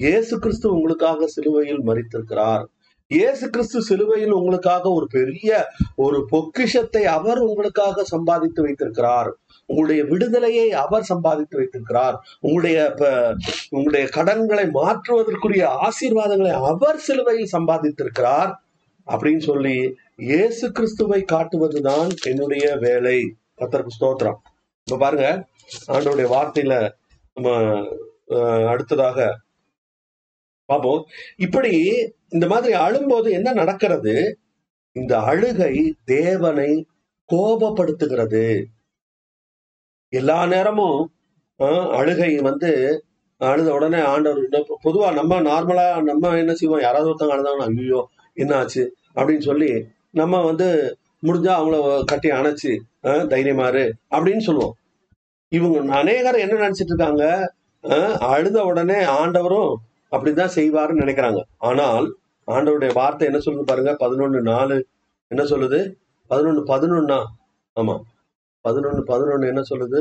இயேசு கிறிஸ்து உங்களுக்காக சிலுவையில் மறித்திருக்கிறார் இயேசு கிறிஸ்து சிலுவையில் உங்களுக்காக ஒரு பெரிய ஒரு பொக்கிஷத்தை அவர் உங்களுக்காக சம்பாதித்து வைத்திருக்கிறார். உங்களுடைய விடுதலையை அவர் சம்பாதித்து வைத்திருக்கிறார். உங்களுடைய உங்களுடைய கடன்களை மாற்றுவதற்குரிய ஆசீர்வாதங்களை அவர் சிலுவையில் சம்பாதித்திருக்கிறார் அப்படின்னு சொல்லி இயேசு கிறிஸ்துவை காட்டுவதுதான் என்னுடைய வேலை. கத்தருக்கு ஸ்தோத்திரம். இப்ப பாருங்க ஆண்டோடைய வார்த்தையில நம்ம அஹ், அடுத்ததாக பார்ப்போம். இப்படி இந்த மாதிரி அழும்போது என்ன நடக்கிறது? இந்த அழுகை தேவனை கோபப்படுத்துகிறது. எல்லா நேரமும் அழுகை வந்து அழுத உடனே ஆண்டவர் பொதுவாக பொதுவா நம்ம நார்மலா நம்ம என்ன செய்வோம்? யாராவது ஒருத்தவங்க அழுதாங்கன்னா ஐயோ என்ன ஆச்சு? அப்படின்னு சொல்லி நம்ம வந்து முடிஞ்சா அவங்கள கட்டி அணைச்சு அஹ், தைரியமாரு அப்படின்னு சொல்லுவோம். இவங்க அநேகர் என்ன நினைச்சிட்டு இருக்காங்க? அழுத உடனே ஆண்டவரும் அப்படிதான் செய்வாருன்னு நினைக்கிறாங்க. ஆனால் ஆண்டவருடைய வார்த்தை என்ன சொல்லுது பாருங்க? பதினொன்னு நாலு என்ன சொல்லுது? பதினொன்னு பதினொன்னா ஆமா. பதினொன்னு பதினொன்னு என்ன சொல்லுது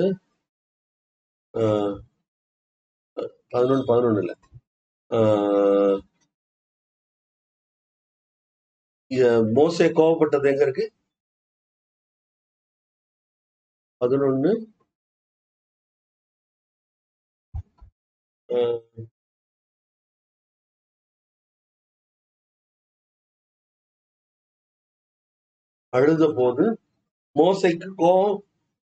பதினொன்று பதினொன்னு இல்லை. மோசே கோவப்பட்டது எங்க இருக்கு? பதினொன்னு அழுத போது மோசைக்கு கோவம்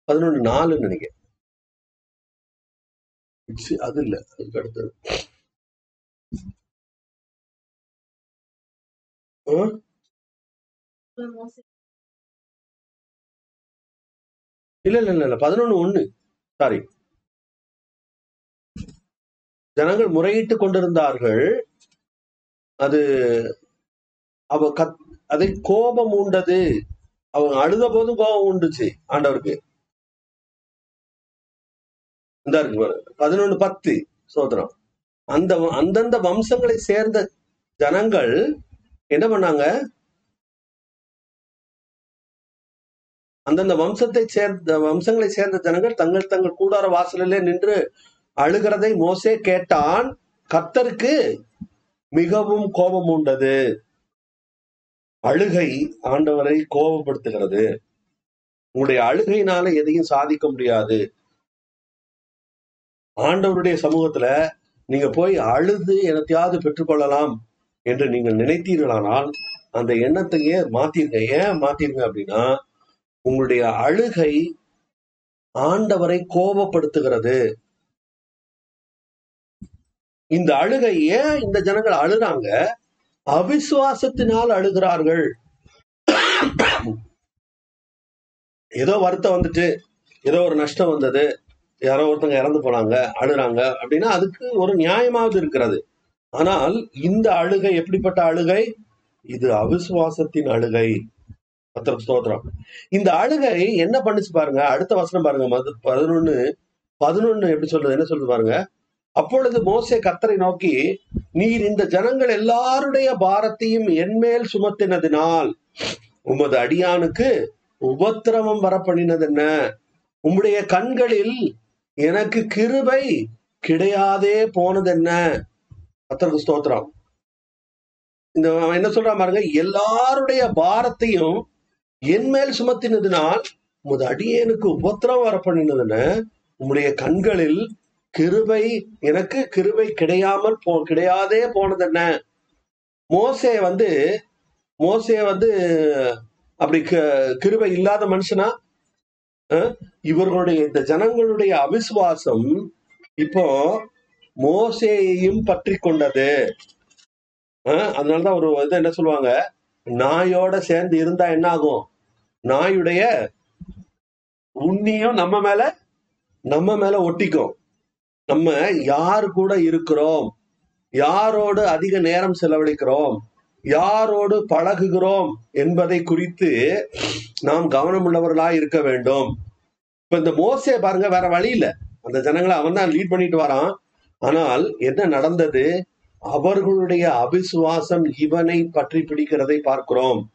பதினொன்னு நாலுன்னு நினைக்கிறேன். அது இல்ல அதுக்கு அடுத்தது. இல்ல இல்ல இல்ல இல்ல பதினொன்னு ஒண்ணு. சாரி ஜனங்கள் முறையிட்டு கொண்டிருந்தார்கள். அது அவ கத் அதை கோபம் உண்டது. அவங்க அழுத போதும் கோபம் உண்டுச்சு ஆண்டவருக்கு. இந்த இருக்கு பதினொன்னு பத்து சோதனம். அந்த வ- அந்தந்த வம்சங்களை சேர்ந்த ஜனங்கள் என்ன பண்ணாங்க? அந்தந்த வம்சத்தை சேர்ந்த வம்சங்களை சேர்ந்த ஜனங்கள் தங்கள் தங்கள் கூடார வாசலிலே நின்று அழுகிறதை மோசே கேட்டான். கத்தருக்கு மிகவும் கோபம் உண்டது. அழுகை ஆண்டவரை கோபப்படுத்துகிறது. உங்களுடைய அழுகையினால எதையும் சாதிக்க முடியாது. ஆண்டவருடைய சமூகத்துல நீங்க போய் அழுது எனத்தையாவது பெற்றுக்கொள்ளலாம் என்று நீங்கள் நினைத்தீர்களானால் அந்த எண்ணத்தையே மாத்திருங்க. ஏன் மாத்திருங்க அப்படின்னா உங்களுடைய அழுகை ஆண்டவரை கோபப்படுத்துகிறது. இந்த அழுகை ஏன் இந்த ஜனங்கள் அழுறாங்க? அவிசுவாசத்தினால் அழுகிறார்கள். ஏதோ வருத்தம் வந்துட்டு ஏதோ ஒரு நஷ்டம் வந்தது. யாரோ ஒருத்தங்க இறந்து போனாங்க அழுறாங்க அப்படின்னா அதுக்கு ஒரு நியாயமாவது இருக்கிறது. ஆனால் இந்த அழுகை எப்படிப்பட்ட அழுகை? இது அவிசுவாசத்தின் அழுகை. பத்திரம் ஸ்தோத்திரம். இந்த அழுகை என்ன பண்ணுச்சு பாருங்க? அடுத்த வசனம் பாருங்க. மது பதினொன்னு பதினொன்னு எப்படி சொல்றது? என்ன சொல்றது பாருங்க? அப்பொழுது மோசே கத்தரை நோக்கி நீர் இந்த ஜனங்கள் எல்லாருடைய பாரத்தையும் என்மேல் சுமத்தினதினால் உமது அடியானுக்கு உபத்திரவம் வர பண்ணினது என்ன உம்முடைய கண்களில் எனக்கு கிருபை கிடையாதே போனது என்ன கர்த்தருக்கு ஸ்தோத்திரம். இந்த அவன் என்ன சொல்றான் பாருங்க எல்லாருடைய பாரத்தையும் என் மேல் சுமத்தினதுனால் உமது அடியேனுக்கு உபத்திரம் வர பண்ணினதுன்னு உம்முடைய கண்களில் கிருபை எனக்கு கிருபை கிடையாமல் போ கிடையாதே போனது என்ன? மோசே வந்து மோசே வந்து அப்படி க- கிருபை இல்லாத மனுஷனா? இவர்களுடைய இந்த ஜனங்களுடைய அவிசுவாசம் இப்போ மோசேயையும் பற்றி கொண்டது. அதனாலதான் ஒரு இது என்ன சொல்லுவாங்க? நாயோட சேர்ந்து இருந்தா என்ன ஆகும் நாயுடைய உண்ணியும் நம்ம மேல நம்ம மேல ஒட்டிக்கும். நம்ம யார் கூட இருக்கிறோம்? யாரோடு அதிக நேரம் செலவழிக்கிறோம்? யாரோடு பழகுகிறோம் என்பதை குறித்து நாம் கவனமுள்ளவர்களா இருக்க வேண்டும். இப்ப இந்த மோசே பாருங்க வேற வழி இல்லை. அந்த ஜனங்களை அவன் தான் லீட் பண்ணிட்டு வரான். ஆனால் என்ன நடந்தது? அவர்களுடைய அவிசுவாசம் இவனை பற்றி பிடிக்கிறதை பார்க்கிறோம்.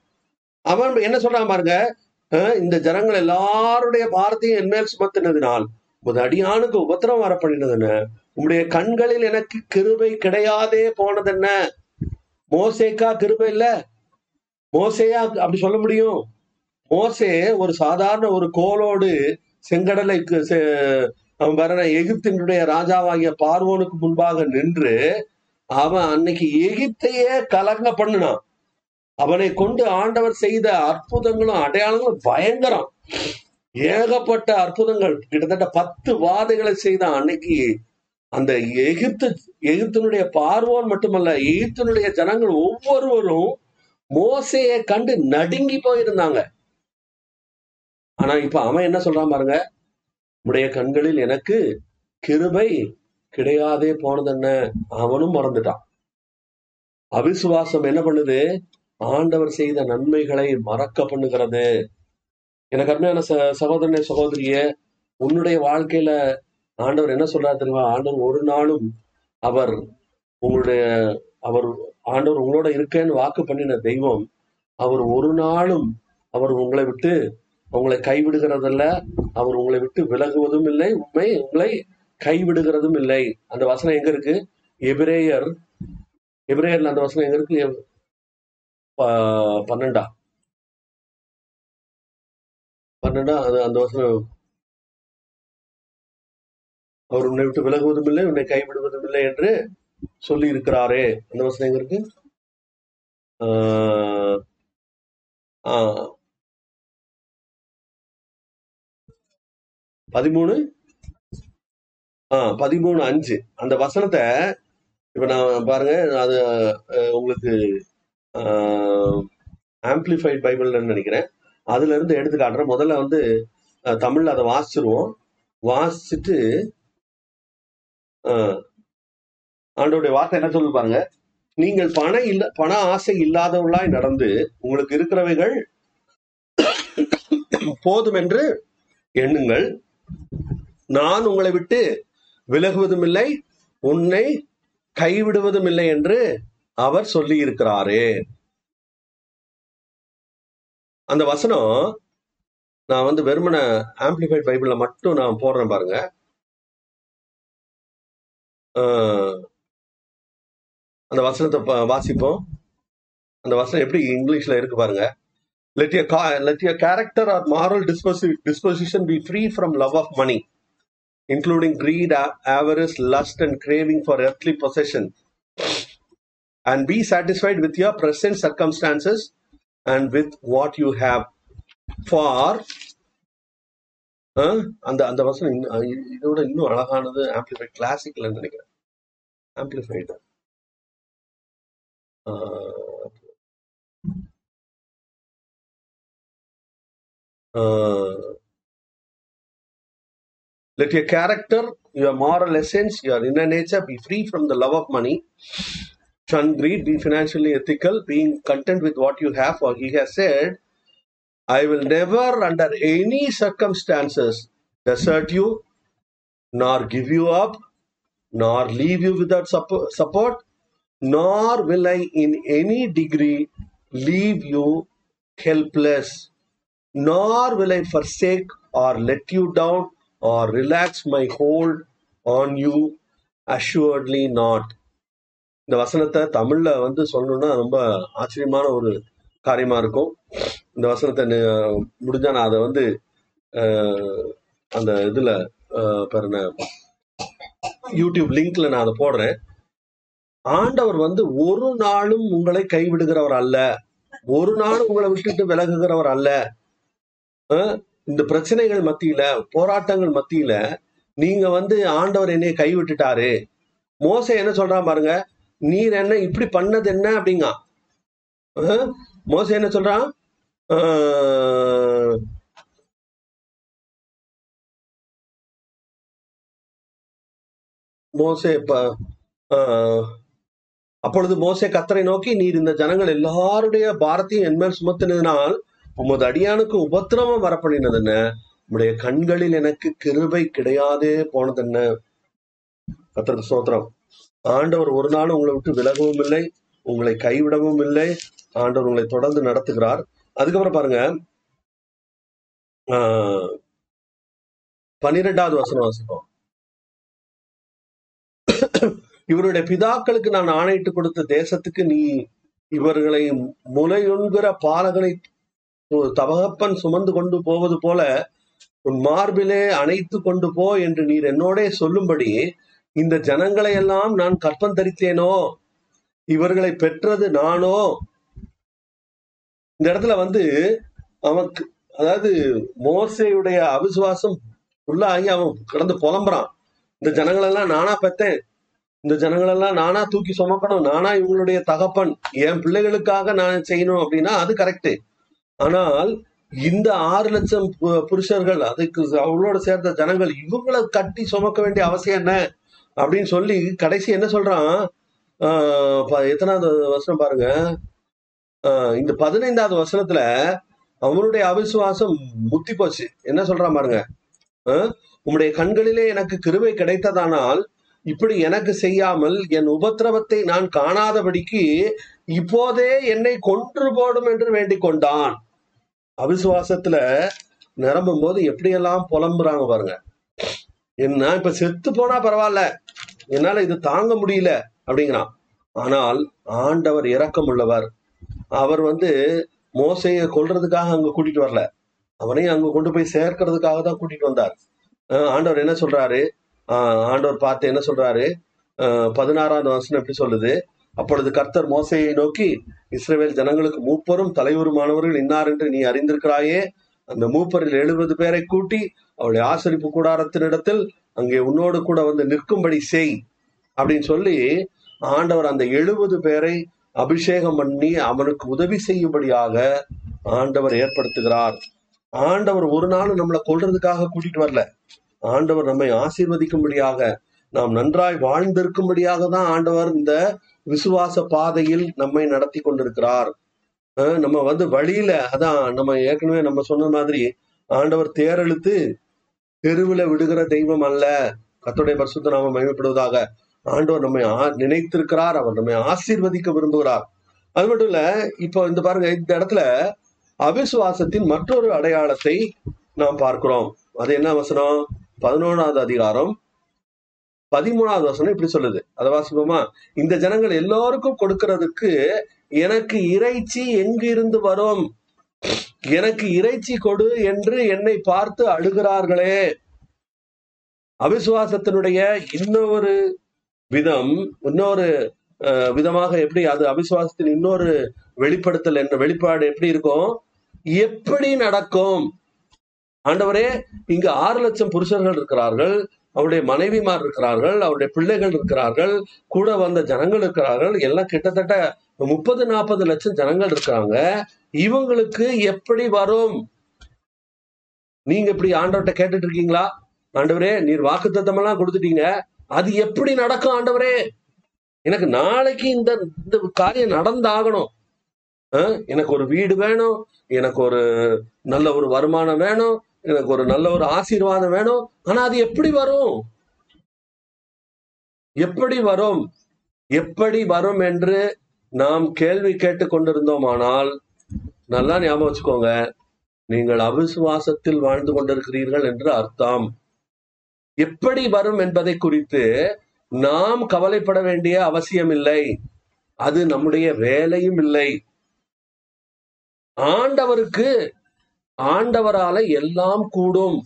அவன் என்ன சொல்றான் பாருங்க அஹ் இந்த ஜனங்கள் எல்லாருடைய பாரத்தையும் என்மேல் சுமத்தினதினால் உமது அடியானுக்கு உபத்திரம் வர பண்ணினதுன உம்முடைய கண்களில் எனக்கு கிருபை கிடையாதே போனதென்ன? மோசேக்கா கிருபை இல்ல. மோசேயா அப்படி சொல்ல முடியும்? மோசே ஒரு சாதாரண ஒரு கோலோடு செங்கடலை கு- செ- அவன் வர எகிப்தினுடைய ராஜாவாகிய பார்வோனுக்கு முன்பாக நின்று அவன் அன்னைக்கு எகிப்தையே கலங்க பண்ணினான். அவனை கொண்டு ஆண்டவர் செய்த அற்புதங்களும் அடையாளங்களும் பயங்கரம். ஏகப்பட்ட அற்புதங்கள். கிட்டத்தட்ட பத்து வாதைகளை செய்தான் அன்னைக்கு அந்த எகிப்து எகிப்தினுடைய பார்வோன் மட்டுமல்ல எகிப்தினுடைய ஜனங்கள் ஒவ்வொருவரும் மோசையை கண்டு நடுங்கி போயிருந்தாங்க. ஆனா இப்ப அவன் என்ன சொல்றான் பாருங்க? உடைய கண்களில் எனக்கு கிருபை கிடையாதே போனது என்ன அவனும் மறந்துட்டான். அவிசுவாசம் என்ன பண்ணுது? ஆண்டவர் செய்த நன்மைகளை மறக்க பண்ணுகிறது. எனக்கு அருமையான ச சகோதரனே சகோதரிய உன்னுடைய வாழ்க்கையில ஆண்டவர் என்ன சொல்றாரு தெரியுமா? ஆண்டவர் ஒரு நாளும் அவர் உங்களுடைய அவர் ஆண்டவர் உங்களோட இருக்கேன்னு வாக்கு பண்ணின தெய்வம் அவர் ஒரு நாளும் அவர் உங்களை விட்டு உங்களை கைவிடுகிறதல்ல அவர் உங்களை விட்டு விலகுவதும் இல்லை உண்மை உங்களை கைவிடுகிறதும் இல்லை. அந்த வசனம் எங்க இருக்கு? எபிரேயர் எபிரேயர்ல அந்த வசனம் எங்க இருக்கு? பன்னெண்டா. பன்னெண்டா அது அந்த வசனம் அவர் உன்னை விட்டு விலகுவதும் இல்லை உன்னை கைவிடுவதும் இல்லை என்று சொல்லி இருக்கிறாரே அந்த வசனம் எங்க இருக்கு? ஆஹ் பதிமூணு? ஆஹ் பதிமூணு அஞ்சு. அந்த வசனத்தை இப்ப நான் பாருங்க அது உங்களுக்கு ஆம்பிளிஃபைட் பைபிள்னு நினைக்கிறேன். அதுல இருந்து எடுத்து காட்டுறேன் முதல்ல வந்து தமிழ்ல அதை வாசிச்சிருவோம். வாசிச்சுட்டு அஹ், ஆண்டவருடைய வார்த்தை என்ன சொல்லு பாருங்க? நீங்கள் பண இல்ல பண ஆசை இல்லாதவர்களாய் நடந்து உங்களுக்கு இருக்கிறவைகள் போதும் என்று எண்ணுங்கள். நான் உங்களை விட்டு விலகுவதும் இல்லை உன்னை கைவிடுவதும் இல்லை என்று அவர் சொல்லி இருக்கிறாரே அந்த வசனம் நான் வந்து வெறுமன ஆம்பிளிஃபைட் பைபிள்ல மட்டும் நான் போடுறேன் பாருங்க. அந்த வசனத்தை வாசிப்போம் அந்த வசனம் எப்படி இங்கிலீஷ்ல இருக்கு பாருங்க let your let your character or moral disposition disposition be free from love of money including greed avarice lust and craving for earthly possession and be satisfied with your present circumstances and with what you have for have for அஹ், அந்த அந்த வசனம் இன்னும், அஹ், இது- இதோட இன்னும் அழகானது amplified கிளாசிக்ல நினைக்கிறேன் amplified let your character your moral essence your inner nature be free from the love of money shun greed be financially ethical being content with what you have for he has said i will never under any circumstances desert you nor give you up nor leave you without suppo- support nor will I in any degree leave you helpless, nor will I forsake or let you down or relax my hold on you, assuredly not. இந்த வசனத்தை தமிழ்ல வந்து சொல்லணும்னா ரொம்ப ஆச்சரியமான ஒரு காரியமா இருக்கும். இந்த வசனத்தை முடிஞ்சால் முடிஞ்சா நான் அதை வந்து அந்த இதுல பாருங்க. யூடியூப் லிங்க்ல நான் அதை போடுறேன். ஆண்டவர் வந்து ஒரு நாளும் உங்களை கைவிடுகிறவர் அல்ல. ஒரு நாளும் உங்களை விட்டுட்டு விலகுகிறவர் அல்ல. இந்த பிரச்சனைகள் மத்தியில போராட்டங்கள் மத்தியில நீங்க வந்து ஆண்டவர் என்னைய கைவிட்டுட்டாரு. மோச என்ன சொல்றான் பாருங்க? நீர் என்ன இப்படி பண்ணது என்ன? அப்படிங்க மோசே என்ன சொல்றான்? மோசே அப்பொழுது மோசே கத்தரை நோக்கி நீர் இந்த ஜனங்கள் எல்லாருடைய பாரத்தையும் என்மேல் சுமத்தினதினால் உமது அடியானுக்கு உபத்திரவம் வரப்படினது என்ன உம்முடைய கண்களில் எனக்கு கிருபை கிடையாதே போனது என்ன கத்தருக்கு சோத்திரம் ஆண்டவர் ஒரு நாள் உங்களை விட்டு விலகவும் இல்லை உங்களை கைவிடவும் இல்லை ஆண்டவர் உங்களை தொடர்ந்து நடத்துகிறார். அதுக்கப்புறம் பாருங்க ஆஹ் பன்னிரெண்டாவது வசனம் வாசிப்போம். இவருடைய பிதாக்களுக்கு நான் ஆணையிட்டு கொடுத்த தேசத்துக்கு நீ இவர்களை முலையுண்கிற பாலகனை தவகப்பன் சுமந்து கொண்டு போவது போல உன் மார்பிலே அணைத்து கொண்டு போ என்று நீர் என்னோடே சொல்லும்படி இந்த ஜனங்களை எல்லாம் நான் கற்பந்தரித்தேனோ இவர்களை பெற்றது நானோ? இந்த இடத்துல வந்து அவனுக்கு அதாவது மோசையுடைய அவிசுவாசம் உள்ளாகி அவன் கடந்து புலம்புறான். இந்த ஜனங்களெல்லாம் நானா பெத்தேன். இந்த ஜனங்களெல்லாம் நானா தூக்கி சுமக்கணும். நானா இவங்களுடைய தகப்பன். என் பிள்ளைகளுக்காக நான் செய்யணும் அப்படின்னா அது கரெக்டு ஆனால் இந்த ஆறு லட்சம் பு- புருஷர்கள் அதுக்கு அவங்களோட சேர்ந்த ஜனங்கள் இவங்களை கட்டி சுமக்க வேண்டிய அவசியம் என்ன? அப்படின்னு சொல்லி கடைசி என்ன சொல்றான்? ப- எத்தனாவது வருஷம் பாருங்க. இந்த பதினைந்தாவது வசனத்துல அவனுடைய அவிசுவாசம் முத்தி போச்சு. என்ன சொல்றான் பாருங்க. உம்முடைய கண்களிலே எனக்கு கிருவை கிடைத்ததானால் இப்படி எனக்கு செய்யாமல் என் உபத்திரவத்தை நான் காணாதபடிக்கு இப்போதே என்னை கொன்று போடும் என்று வேண்டிக் கொண்டான். அவிசுவாசத்துல நிரம்பும் போது எப்படியெல்லாம் புலம்புறாங்க பாருங்க. என்ன இப்ப செத்து போனா பரவாயில்ல. என்னால இது தாங்க முடியல அப்படிங்கிறான். ஆனால் ஆண்டவர் இரக்கம் உள்ளவர் அவர் வந்து மோசையை கொல்றதுக்காக அங்க கூட்டிட்டு வரல. அவனையும் அங்க கொண்டு போய் சேர்க்கறதுக்காக தான் கூட்டிட்டு வந்தார். ஆண்டவர் என்ன சொல்றாரு? ஆண்டவர் பார்த்து என்ன சொல்றாரு? அஹ் பதினாறாவது வசனம் எப்படி சொல்லுது? அப்பொழுது கர்த்தர் மோசையை நோக்கி இஸ்ரேல் ஜனங்களுக்கு மூப்பரும் தலைவருமானவர்கள் இன்னார் என்று நீ அறிந்திருக்கிறாயே? அந்த மூப்பரில் எழுபது பேரை கூட்டி அவளுடைய ஆசரிப்பு கூடாரத்தினிடத்தில் அங்கே உன்னோடு கூட வந்து நிற்கும்படி செய். அப்படின்னு சொல்லி ஆண்டவர் அந்த எழுபது பேரை அபிஷேகம் பண்ணி அவனுக்கு உதவி செய்யும்படியாக ஆண்டவர் ஏற்படுத்துகிறார். ஆண்டவர் ஒரு நாள் நம்மளை கொல்றதுக்காக கூட்டிட்டு வரல. ஆண்டவர் நம்மை ஆசீர்வதிக்கும்படியாக நாம் நன்றாய் வாழ்ந்திருக்கும்படியாக தான் ஆண்டவர் இந்த விசுவாச பாதையில் நம்மை நடத்தி கொண்டிருக்கிறார். நம்ம வந்து வழியில அதான் நம்ம ஏற்கனவே நம்ம சொன்ன மாதிரி ஆண்டவர் தேரெழுத்து தெருவுல விடுகிற தெய்வம் அல்ல. கத்துடைய பரிசுத்த நாம மகிமைப்படுவதாக. ஆண்டவர் நம்மை நினைத்திருக்கிறார் அவர் நம்மை ஆசீர்வதிக்க விரும்புகிறார். அது மட்டும் இல்ல இப்போ இந்த பாருங்க இந்த இடத்துல அவிசுவாசத்தின் மற்றொரு அடையாளத்தை நாம் பார்க்கிறோம். அது என்ன வசனம்? பதினோராவது அதிகாரம் பதிமூணாவது வசனம் இப்படி சொல்லுது. அதை வாசிப்போமா? இந்த ஜனங்கள் எல்லோருக்கும் கொடுக்கறதுக்கு எனக்கு இறைச்சி எங்கிருந்து வரும்? எனக்கு இறைச்சி கொடு என்று என்னை பார்த்து அழுகிறார்களே. அவிசுவாசத்தினுடைய இன்னொரு விதம் இன்னொரு விதமாக எப்படி அது அவிசுவாசத்தின் இன்னொரு வெளிப்படுத்தல் என்ற வெளிப்பாடு எப்படி இருக்கும்? எப்படி நடக்கும்? ஆண்டவரே இங்க ஆறு லட்சம் புருஷர்கள் இருக்கிறார்கள் அவருடைய மனைவிமார் இருக்கிறார்கள் அவருடைய பிள்ளைகள் இருக்கிறார்கள் கூட வந்த ஜனங்கள் இருக்கிறார்கள் எல்லாம் கிட்டத்தட்ட முப்பது நாற்பது லட்சம் ஜனங்கள் இருக்கிறாங்க. இவங்களுக்கு எப்படி வரும்? நீங்க இப்படி ஆண்டவர்கிட்ட கேட்டுட்டு இருக்கீங்களா? ஆண்டவரே நீர் வாக்குத்தத்தம் எல்லாம் கொடுத்துட்டீங்க. அது எப்படி நடக்கும் ஆண்டவரே? எனக்கு நாளைக்கு இந்த இந்த காரியம் நடந்தாகணும். எனக்கு ஒரு வீடு வேணும் எனக்கு ஒரு நல்ல ஒரு வருமானம் வேணும் எனக்கு ஒரு நல்ல ஒரு ஆசீர்வாதம் வேணும். ஆனா அது எப்படி வரும்? எப்படி வரும்? எப்படி வரும் என்று நாம் கேள்வி கேட்டு கொண்டிருந்தோமானால் நல்லா ஞாபகம் வச்சுக்கோங்க நீங்கள் அவிசுவாசத்தில் வாழ்ந்து கொண்டிருக்கிறீர்கள் என்று அர்த்தம். எப்படி வரும் என்பதை குறித்து நாம் கவலைப்பட வேண்டிய அவசியம் இல்லை. அது நம்முடைய வேலையும் இல்லை. ஆண்டவருக்கு ஆண்டவரால எல்லாம் கூடும்.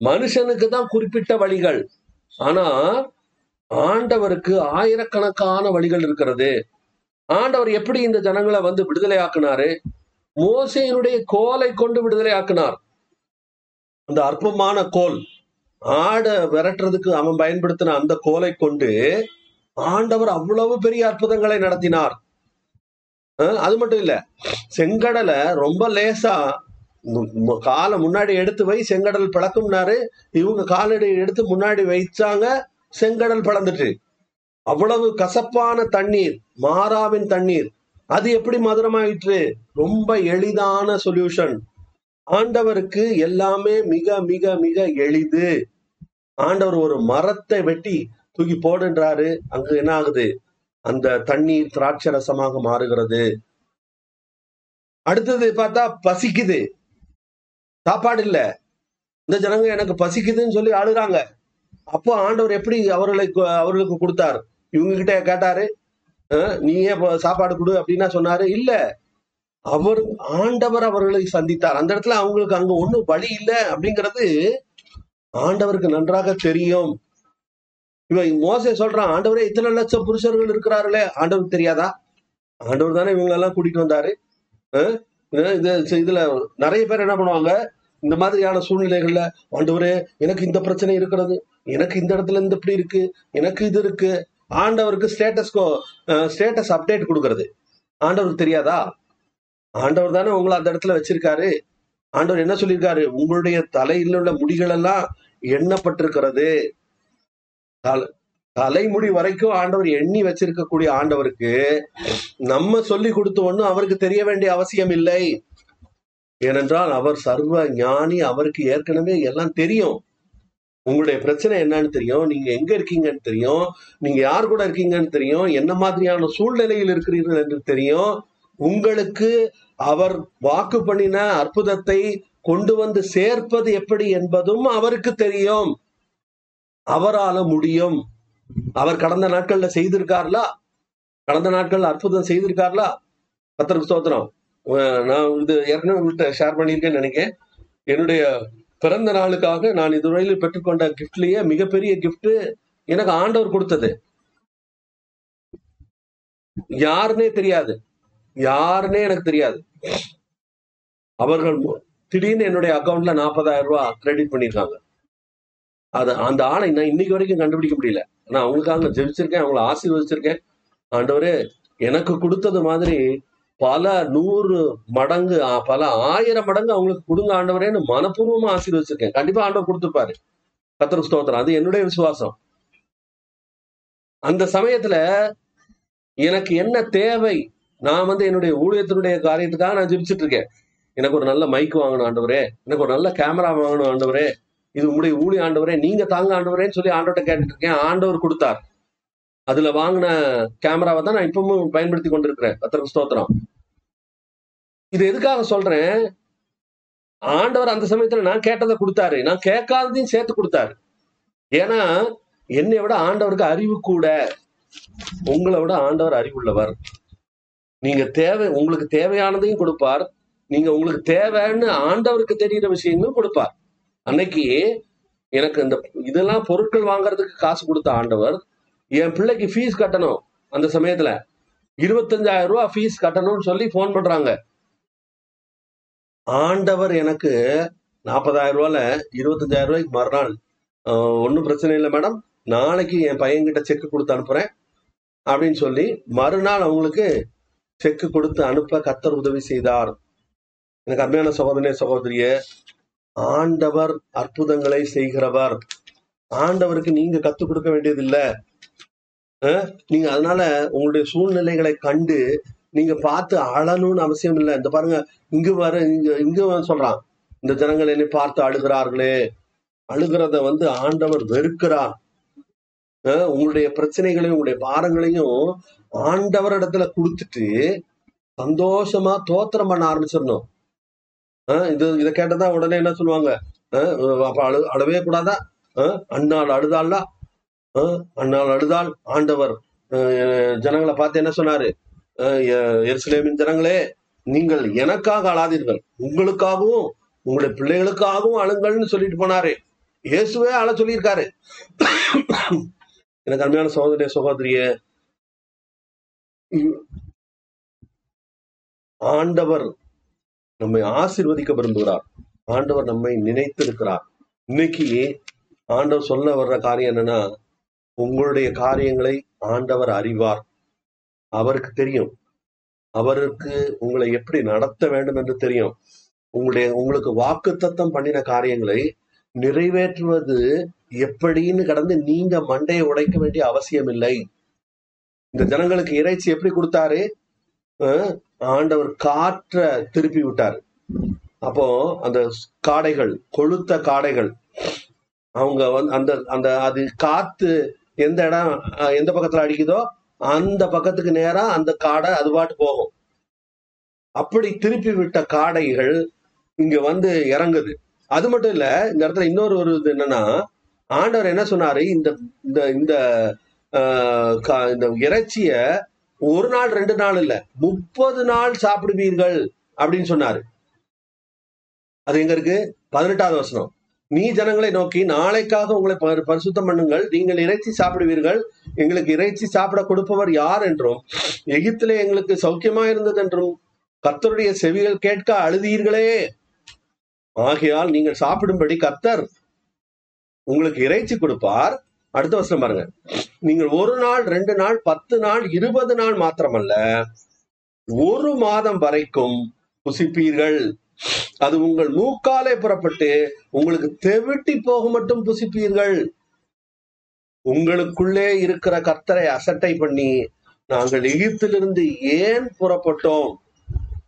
மனுஷனுக்கு தான் குறிப்பிட்ட வழிகள். ஆனா ஆண்டவருக்கு ஆயிரக்கணக்கான வழிகள் இருக்கிறது. ஆண்டவர் எப்படி இந்த ஜனங்களை வந்து விடுதலை ஆக்குனாரு மோசையினுடைய கோலை கொண்டு விடுதலை ஆக்கினார் அந்த அற்பமான கோல். ஆடை விரட்டுறதுக்கு அவன் பயன்படுத்தின அந்த கோலை கொண்டு ஆண்டவர் அவ்வளவு பெரிய அற்புதங்களை நடத்தினார். அது மட்டும் இல்ல செங்கடலை ரொம்ப லேசா காலை முன்னாடி எடுத்து வை செங்கடல் பிளக்கும்னாரு. இவங்க காலடி எடுத்து முன்னாடி வைச்சாங்க செங்கடல் பிளந்துட்டு. அவ்வளவு கசப்பான தண்ணீர் மாறாவின் தண்ணீர். அது எப்படி மதுரமாயிற்று? ரொம்ப எளிதான சொல்யூஷன் ஆண்டவருக்கு எல்லாமே மிக மிக மிக எளிது. ஆண்டவர் ஒரு மரத்தை வெட்டி தூக்கி போடுன்றாரு. அங்க என்ன ஆகுது அந்த தண்ணீர் திராட்சை ரசமாக மாறுகிறது. அடுத்தது பார்த்தா பசிக்குது. சாப்பாடு இல்ல. இந்த ஜனங்க எனக்கு பசிக்குதுன்னு சொல்லி அழுகிறாங்க. அப்போ ஆண்டவர் எப்படி அவர்களை அவர்களுக்கு கொடுத்தார்? இவங்க கிட்ட கேட்டாரு நீயே சாப்பாடு கொடு அப்படின்னா சொன்னாரு. இல்ல. அவர் ஆண்டவர் அவர்களை சந்தித்தார். அந்த இடத்துல அவங்களுக்கு அங்க ஒண்ணும் வழி இல்ல அப்படிங்கிறது ஆண்டவருக்கு நன்றாக தெரியும். இவன் மோசை சொல்றான் ஆண்டவரே இத்தனை லட்சம் புருஷர்கள் இருக்கிறார்களே ஆண்டவருக்கு தெரியாதா? ஆண்டவர் தானே இவங்க எல்லாம் கூட்டிட்டு வந்தாரு. இது இதுல நிறைய பேர் என்ன பண்ணுவாங்க? இந்த மாதிரியான சூழ்நிலைகள்ல ஆண்டவரே எனக்கு இந்த பிரச்சனை இருக்கிறது. எனக்கு இந்த இடத்துல இந்த இப்படி இருக்கு. எனக்கு இது இருக்கு. ஆண்டவருக்கு ஸ்டேட்டஸ்கோ ஸ்டேட்டஸ் அப்டேட் கொடுக்கறது. ஆண்டவருக்கு தெரியாதா? ஆண்டவர் தானே உங்களை அந்த இடத்துல வச்சிருக்காரு. ஆண்டவர் என்ன சொல்லியிருக்காரு? உங்களுடைய தலையில் உள்ள முடிகள் எல்லாம் எண்ணப்பட்டிருக்கிறது. தல- தலைமுடி வரைக்கும் ஆண்டவர் எண்ணி வச்சிருக்கக்கூடிய ஆண்டவருக்கு நம்ம சொல்லி கொடுத்த ஒண்ணும் அவருக்கு தெரிய வேண்டிய அவசியம் இல்லை. ஏனென்றால் அவர் சர்வ ஞானி அவருக்கு ஏற்கனவே எல்லாம் தெரியும். உங்களுடைய பிரச்சனை என்னன்னு தெரியும். நீங்க எங்க இருக்கீங்கன்னு தெரியும். நீங்க யார் கூட இருக்கீங்கன்னு தெரியும். என்ன மாதிரியான சூழ்நிலையில் இருக்கிறீர்கள் என்று தெரியும். உங்களுக்கு அவர் வாக்கு பண்ணின அற்புதத்தை கொண்டு வந்து சேர்ப்பது எப்படி என்பதும் அவருக்கு தெரியும். அவரால முடியும். அவர் கடந்த நாட்கள்ல செய்திருக்கார்லா? கடந்த நாட்கள் அற்புதம் செய்திருக்கார்லா? கத்தருக்கு ஸ்தோத்திரம். நான் இது ஏற்கனவே உங்கள்கிட்ட ஷேர் பண்ணியிருக்கேன்னு நினைக்கிறேன். என்னுடைய பிறந்த நாளுக்காக நான் இதுவரையில் பெற்றுக்கொண்ட கிஃப்ட்லயே மிகப்பெரிய கிஃப்ட் எனக்கு ஆண்டவர் கொடுத்தது. யாருன்னே தெரியாது. யாருன்னே எனக்கு தெரியாது. அவர்கள் திடீர்னு என்னுடைய அக்கவுண்ட்ல நாற்பதாயிரம் ரூபாய் கிரெடிட் பண்ணியிருக்காங்க. அது அந்த ஆளை நான் இன்னைக்கு வரைக்கும் கண்டுபிடிக்க முடியல. நான் அவங்களுக்காக ஜெபிச்சிருக்கேன் அவங்கள ஆசீர்வதிச்சிருக்கேன். ஆண்டவரே எனக்கு கொடுத்தது மாதிரி பல நூறு மடங்கு பல ஆயிரம் மடங்கு அவங்களுக்கு கொடுங்க ஆண்டவரேன்னு மனப்பூர்வமா ஆசீர்வதிச்சிருக்கேன். கண்டிப்பா ஆண்டவர் கொடுத்துப்பாரு. கத்திர ஸ்தோத்திரம். அது என்னுடைய விசுவாசம். அந்த சமயத்துல எனக்கு என்ன தேவை? நான் வந்து என்னுடைய ஊழியத்தினுடைய காரியத்துக்காக நான் ஜெபிச்சுட்டு இருக்கேன் எனக்கு ஒரு நல்ல மைக் வாங்கணும் ஆண்டவரே. எனக்கு ஒரு நல்ல கேமரா வாங்கணும் ஆண்டவரே. இது உங்களுடைய ஊழிய ஆண்டவரே. நீங்க தாங்க ஆண்டவரேன்னு சொல்லி ஆண்டவர்கிட்ட கேட்டுட்டு இருக்கேன் ஆண்டவர் கொடுத்தார். அதுல வாங்கின கேமராவை தான் நான் இப்பவும் பயன்படுத்தி கொண்டிருக்கிறேன். கத்தருக்கு ஸ்தோத்திரம். இது எதுக்காக சொல்றேன்? ஆண்டவர் அந்த சமயத்துல நான் கேட்டதை கொடுத்தாரு. நான் கேட்காததையும் சேர்த்து கொடுத்தாரு. ஏன்னா என்னை விட ஆண்டவருக்கு அறிவு கூட. உங்களை விட ஆண்டவர் அறிவுள்ளவர். நீங்க தேவை உங்களுக்கு தேவையானதையும் கொடுப்பார். நீங்க உங்களுக்கு தேவைன்னு ஆண்டவருக்கு தெரிகிற விஷயங்களும் கொடுப்பார். அன்னைக்கு எனக்கு இந்த இதெல்லாம் பொருட்கள் வாங்குறதுக்கு காசு கொடுத்த ஆண்டவர் என் பிள்ளைக்கு ஃபீஸ் கட்டணும் அந்த சமயத்துல. இருபத்தஞ்சாயிரம் ரூபா ஃபீஸ் கட்டணும்னு சொல்லி ஃபோன் பண்றாங்க. ஆண்டவர் எனக்கு நாற்பதாயிரம் ரூபால இருபத்தஞ்சாயிரம் ரூபாய்க்கு மறுநாள் ஒன்றும் பிரச்சனை இல்லை மேடம். நாளைக்கு என் பையன்கிட்ட செக் கொடுத்து அனுப்புறேன் அப்படின்னு சொல்லி மறுநாள் அவங்களுக்கு செக் கொடுத்து அனுப்ப கத்தர் உதவி செய்தார். எனக்கு அருமையான சகோதரனே சகோதரியே ஆண்டவர் அற்புதங்களை செய்கிறவர். ஆண்டவருக்கு நீங்க கத்துக் கொடுக்க வேண்டியதில்லை. நீங்க அதனால உங்களுடைய சூழ்நிலைகளை கண்டு நீங்க பார்த்து அழணும்னு அவசியம் இல்லை. இந்த பாருங்க இங்க வர இங்க இங்க சொல்றான் இந்த ஜனங்கள் என்னை பார்த்து அழுகிறார்களே. அழுகிறத வந்து ஆண்டவர் வெறுக்கிறார். உங்களுடைய பிரச்சனைகளையும் உங்களுடைய பாரங்களையும் ஆண்டவர் இடத்துல கொடுத்துட்டு சந்தோஷமா தோத்திரம் பண்ண ஆரம்பிச்சிடணும். இது இதை கேட்டதா உடனே என்ன சொல்லுவாங்க? அப்ப அழு அழவே கூடாதா? அஹ், அண்ணாள் அழுதாள்ல அண்ணாள் அழுதாள். ஆண்டவர் ஜனங்களை பார்த்து என்ன சொன்னாரு? எருசலேமின் ஜனங்களே நீங்கள் எனக்காக அழாதீர்கள். உங்களுக்காகவும் உங்களுடைய பிள்ளைகளுக்காகவும் அழுங்கள்னு சொல்லிட்டு போனாரு. இயேசுவே அழ சொல்லியிருக்காரு. எனக்கு அருமையான சகோதரிய சகோதரிய ஆண்டவர் நம்மை ஆசிர்வதிக்க விரும்புகிறார் ஆண்டவர் நம்மை நினைத்திருக்கிறார். இன்னைக்கு ஆண்டவர் சொல்ல வர்ற காரியம் என்னன்னா உங்களுடைய காரியங்களை ஆண்டவர் அறிவார். அவருக்கு தெரியும். அவருக்கு உங்களை எப்படி நடத்த வேண்டும் என்று தெரியும். உங்களுடைய உங்களுக்கு வாக்குத்தத்தம் பண்ணின காரியங்களை நிறைவேற்றுவது எப்படின்னு கடந்து நீங்க மண்டையை உடைக்க வேண்டிய அவசியம் இல்லை இந்த ஜனங்களுக்கு இறைச்சி எப்படி கொடுத்தாரு? ஆண்டவர் காற்ற திருப்பி விட்டாரு. அப்போ அந்த காடைகள் கொளுத்த காடைகள் அவங்க வந்து அந்த அந்த அது காத்து எந்த இடம் அஹ், எந்த பக்கத்துல அடிக்குதோ அந்த பக்கத்துக்கு நேரா அந்த காடை அது பாட்டு போகும். அப்படி திருப்பி விட்ட காடைகள் இங்க வந்து இறங்குது. அது மட்டும் இல்ல இந்த இடத்துல இன்னொரு ஒரு இது என்னன்னா ஆண்டவர் என்ன சொன்னாரு? இந்த இந்த இந்த ஆஹ், கா- இந்த இறைச்சிய ஒரு நாள் ரெண்டு நாள் இல்ல முப்பது நாள் சாப்பிடுவீர்கள் அப்படின்னு சொன்னாரு. அது எங்க இருக்கு? பதினெட்டாவது வசனம். நீ ஜனங்களை நோக்கி நாளைக்காக உங்களை பரிசுத்தம் பண்ணுங்கள். நீங்கள் இறைச்சி சாப்பிடுவீர்கள். எங்களுக்கு இறைச்சி சாப்பிட கொடுப்பவர் யார் என்றும் எகிப்திலே எங்களுக்கு சௌக்கியமா இருந்தது என்றும் கர்த்தருடைய செவிகள் கேட்க அழுதீர்களே. ஆகையால் நீங்கள் சாப்பிடும்படி கர்த்தர் உங்களுக்கு இறைச்சி கொடுப்பார். அடுத்த வருஷம் பாருங்க. நீங்கள் ஒரு நாள் ரெண்டு நாள் பத்து நாள் இருபது நாள் மாத்திரமல்ல ஒரு மாதம் வரைக்கும் புசிப்பீர்கள். அது உங்கள் மூக்காலே புறப்பட்டு உங்களுக்கு தெவிட்டி போக மட்டும் புசிப்பீர்கள். உங்களுக்குள்ளே இருக்கிற கர்த்தரை அசட்டை பண்ணி நாங்கள் எகிப்திலிருந்து ஏன் புறப்பட்டோம்?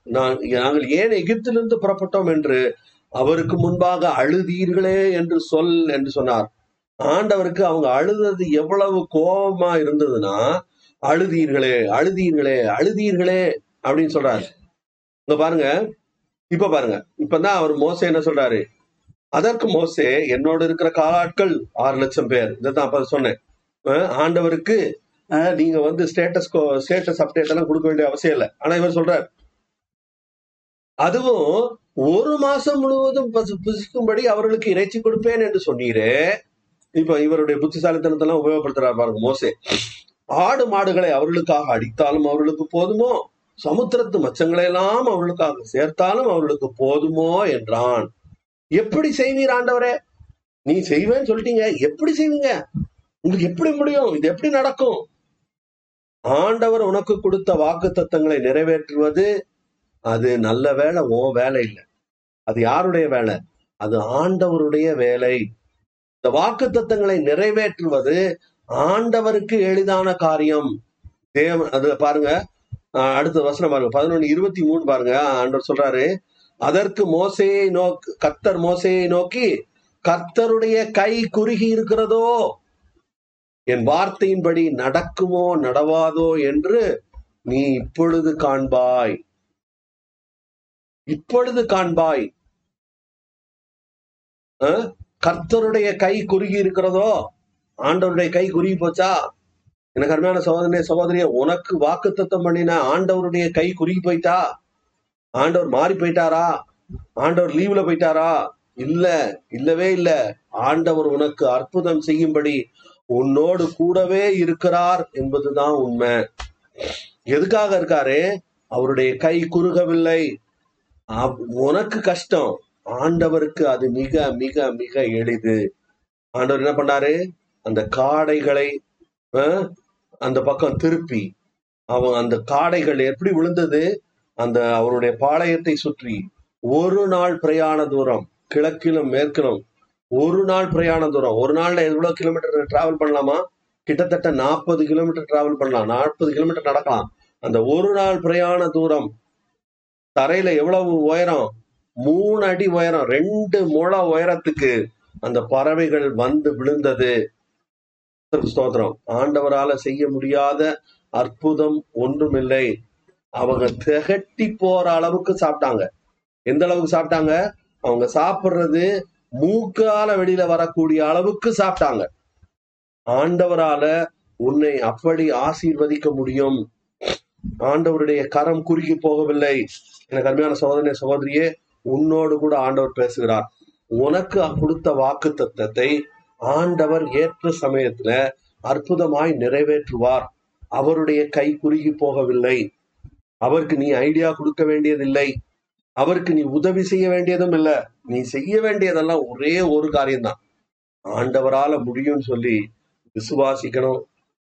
நான்- நாங்கள் ஏன் எகிப்திலிருந்து புறப்பட்டோம் என்று அவருக்கு முன்பாக அழுதீர்களே என்று சொல் என்று சொன்னார். ஆண்டவருக்கு அவங்க அழுதது எவ்வளவு கோபமா இருந்ததுன்னா அழுதீர்களே அழுதீர்களே அழுதீர்களே அப்படின்னு சொல்றாரு. இங்க பாருங்க. இப்ப பாருங்க. இப்பதான் அவர் மோசே என்ன சொல்றாரு? அதற்கு மோசே என்னோட இருக்கிற காலாட்கள் ஆறு லட்சம் பேர். இதைத்தான் அப்ப சொன்னேன். ஆண்டவருக்கு நீங்க வந்து ஸ்டேட்டஸ் ஸ்டேட்டஸ் அப்டேட் எல்லாம் கொடுக்க வேண்டிய அவசியம் இல்லை. ஆனா இவர் சொல்றார். அதுவும் ஒரு மாசம் முழுவதும் பசு- புசிக்கும்படி அவர்களுக்கு இறைச்சி கொடுப்பேன் என்று சொன்னீரே இப்ப இவருடைய புத்திசாலித்தனத்தெல்லாம் உபயோகப்படுத்துறாரு பாருங்க மோசே. ஆடு மாடுகளை அவர்களுக்காக அடித்தாலும் அவர்களுக்கு போதுமோ? சமுத்திரத்து மச்சங்களை எல்லாம் அவர்களுக்காக சேர்த்தாலும் அவர்களுக்கு போதுமோ என்றான். எப்படி செய்வீர் ஆண்டவரே? நீ செய்வேன்னு சொல்லிட்டீங்க. எப்படி செய்வீங்க? உங்களுக்கு எப்படி முடியும்? இது எப்படி நடக்கும்? ஆண்டவர் உனக்கு கொடுத்த வாக்கு தத்தங்களை நிறைவேற்றுவது அது நல்ல வேலை ஓ வேலை இல்லை. அது யாருடைய வேலை? அது ஆண்டவருடைய வேலை. இந்த வாக்கு தத்தங்களை நிறைவேற்றுவது ஆண்டவருக்கு எளிதான காரியம். தேவ அது பாருங்க அடுத்த வசனம் பாருங்க பதினொன்னு இருபத்தி மூணு பாருங்க ஆண்டவர் சொல்றாரு அதற்கு மோசையை நோக்கி கர்த்தர் மோசையை நோக்கி கர்த்தருடைய கை குறுகி இருக்கிறதோ? என் வார்த்தையின்படி நடக்குமோ நடவாதோ என்று நீ இப்பொழுது காண்பாய். இப்பொழுது காண்பாய். கர்த்தருடைய கை குறுகி இருக்கிறதோ ஆண்டவருடைய கை குறுகி போச்சா? எனக்கு அருமையான சகோதரனே சகோதரிய உனக்கு வாக்குத்தத்தம் பண்ணின ஆண்டவருடைய கை குறுகி போயிட்டா? ஆண்டவர் மாறி போயிட்டாரா? ஆண்டவர் லீவ்ல போயிட்டாரா? இல்ல இல்லவே இல்ல. ஆண்டவர் உனக்கு அற்புதம் செய்யும்படி உன்னோடு கூடவே இருக்கிறார் என்பதுதான் உண்மை. எதுக்காக இருக்காரு? அவருடைய கை குறுகவில்லை. உனக்கு கஷ்டம். ஆண்டவருக்கு அது மிக மிக மிக எளிது. ஆண்டவர் என்ன பண்ணாரு? அந்த காடைகளை அந்த பக்கம் திருப்பி அவன் அந்த காடைகள் எப்படி விழுந்தது? அந்த அவருடைய பாளையத்தை சுற்றி. ஒரு நாள் பிரயாண தூரம் கிழக்கிலும் மேற்கிலும். ஒரு நாள் பிரயாண தூரம். ஒரு நாள்ல எவ்வளவு கிலோமீட்டர் டிராவல் பண்ணலாமா? கிட்டத்தட்ட நாற்பது கிலோமீட்டர் டிராவல் பண்ணலாம். நாற்பது கிலோமீட்டர் நடக்கலாம். அந்த ஒரு நாள் பிரயாண தூரம் தரையில எவ்வளவு உயரம்? மூணு அடி உயரம் ரெண்டு முழ உயரத்துக்கு அந்த பறவைகள் வந்து விழுந்தது. ஸ்தோத்திரம். ஆண்டவரால செய்ய முடியாத அற்புதம் ஒன்றுமில்லை. அவங்க திகட்டி போற அளவுக்கு சாப்பிட்டாங்க. எந்த அளவுக்கு சாப்பிட்டாங்க? அவங்க சாப்பிடுறது மூக்கால வெளியில வரக்கூடிய அளவுக்கு சாப்பிட்டாங்க. ஆண்டவரால உன்னை அப்படி ஆசீர்வதிக்க முடியும். ஆண்டவருடைய கரம் குறுகி போகவில்லை. எனக்கு அருமையான சகோதரனே சகோதரியே உன்னோடு கூட ஆண்டவர் பேசுகிறார். உனக்கு கொடுத்த வாக்கு தத்தத்தை ஆண்டவர் ஏற்ற சமயத்துல அற்புதமாய் நிறைவேற்றுவார். அவருடைய கை குறுகி போகவில்லை. அவருக்கு நீ ஐடியா கொடுக்க வேண்டியதில்லை. அவருக்கு நீ உதவி செய்ய வேண்டியதும் இல்லை. நீ செய்ய வேண்டியதெல்லாம் ஒரே ஒரு காரியம்தான். ஆண்டவரால முடியும்னு சொல்லி விசுவாசிக்கணும்.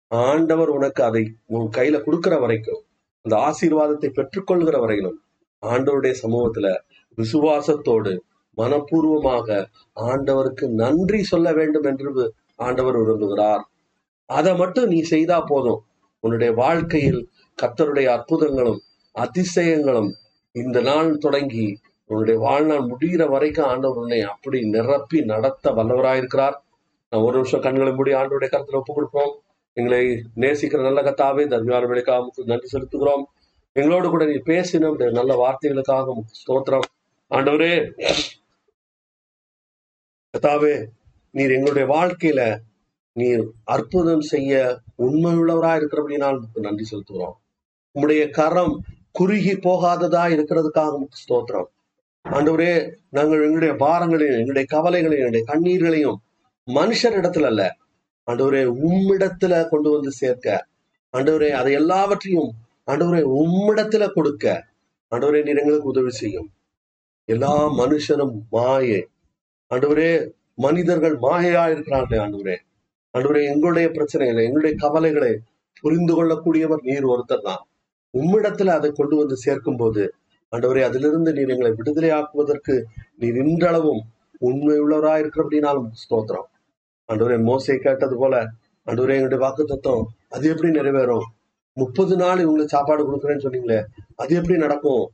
ஆண்டவர் உனக்கு அதை உன் கையில கொடுக்கிற வரைக்கும் அந்த ஆசீர்வாதத்தை பெற்றுக்கொள்கிற வரையிலும் ஆண்டவருடைய சமூகத்துல விசுவாசத்தோடு மனப்பூர்வமாக ஆண்டவருக்கு நன்றி சொல்ல வேண்டும் என்று ஆண்டவர் விரும்புகிறார். அதை மட்டும் நீ செய்தா போதும். உன்னுடைய வாழ்க்கையில் கத்தருடைய அற்புதங்களும் அதிசயங்களும் இந்த நாள் தொடங்கி உன்னுடைய வாழ்நாள் முடிகிற வரைக்கும் ஆண்டவர் உன்னை அப்படி நிரப்பி நடத்த வல்லவராயிருக்கிறார். நான் ஒரு நிமிஷம் கண்களை மூடி ஆண்டவருடைய கருத்துல ஒப்பு கொடுப்போம். எங்களை நேசிக்கிற நல்ல கத்தாவே தர்மியான விலைக்காக நன்றி செலுத்துகிறோம். எங்களோடு கூட நீ பேசின நல்ல வார்த்தைகளுக்காக ஸ்தோத்திரம். ஆண்டவரே கத்தாவே நீர் எங்களுடைய வாழ்க்கையில நீர் அற்புதம் செய்ய உண்மையுள்ளவரா இருக்கிறபடினால் உங்களுக்கு நன்றி செலுத்துகிறோம். உங்களுடைய கரம் குறுகி போகாததா இருக்கிறதுக்காக ஸ்தோத்திரம். ஆண்டவரே நாங்கள் எங்களுடைய பாரங்களையும் எங்களுடைய கவலைகளையும் எங்களுடைய கண்ணீர்களையும் மனுஷரிடத்துல அல்ல ஆண்டவரே உம்மிடத்துல கொண்டு வந்து சேர்க்க. ஆண்டவரே அதை எல்லாவற்றையும் ஆண்டவரே உம்மிடத்துல கொடுக்க. ஆண்டவரே நீர் எங்களுக்கு உதவி செய்யும். எல்லா மனுஷரும் மாயை. ஆண்டவரே மனிதர்கள் மாயையா இருக்கிறார்களே ஆண்டவரே. ஆண்டவரே எங்களுடைய பிரச்சனைகளை எங்களுடைய கவலைகளை புரிந்து கொள்ளக்கூடியவர் நீர் ஒருத்தர் தான். உம்மிடத்துல அதை கொண்டு வந்து சேர்க்கும் போது ஆண்டவரே அதிலிருந்து நீர் எங்களை விடுதலையாக்குவதற்கு நீர் இன்றளவும் உண்மை உள்ளவராய் இருக்கிறபடினாலும் ஸ்தோத்திரம். ஆண்டவரே மோசை கேட்டது போல ஆண்டவரே எங்களுடைய வாக்கு தத்துவம் அது எப்படி நிறைவேறும்? முப்பது நாள் இவங்களுக்கு சாப்பாடு கொடுக்குறேன்னு சொன்னீங்களே அது எப்படி நடக்கும்?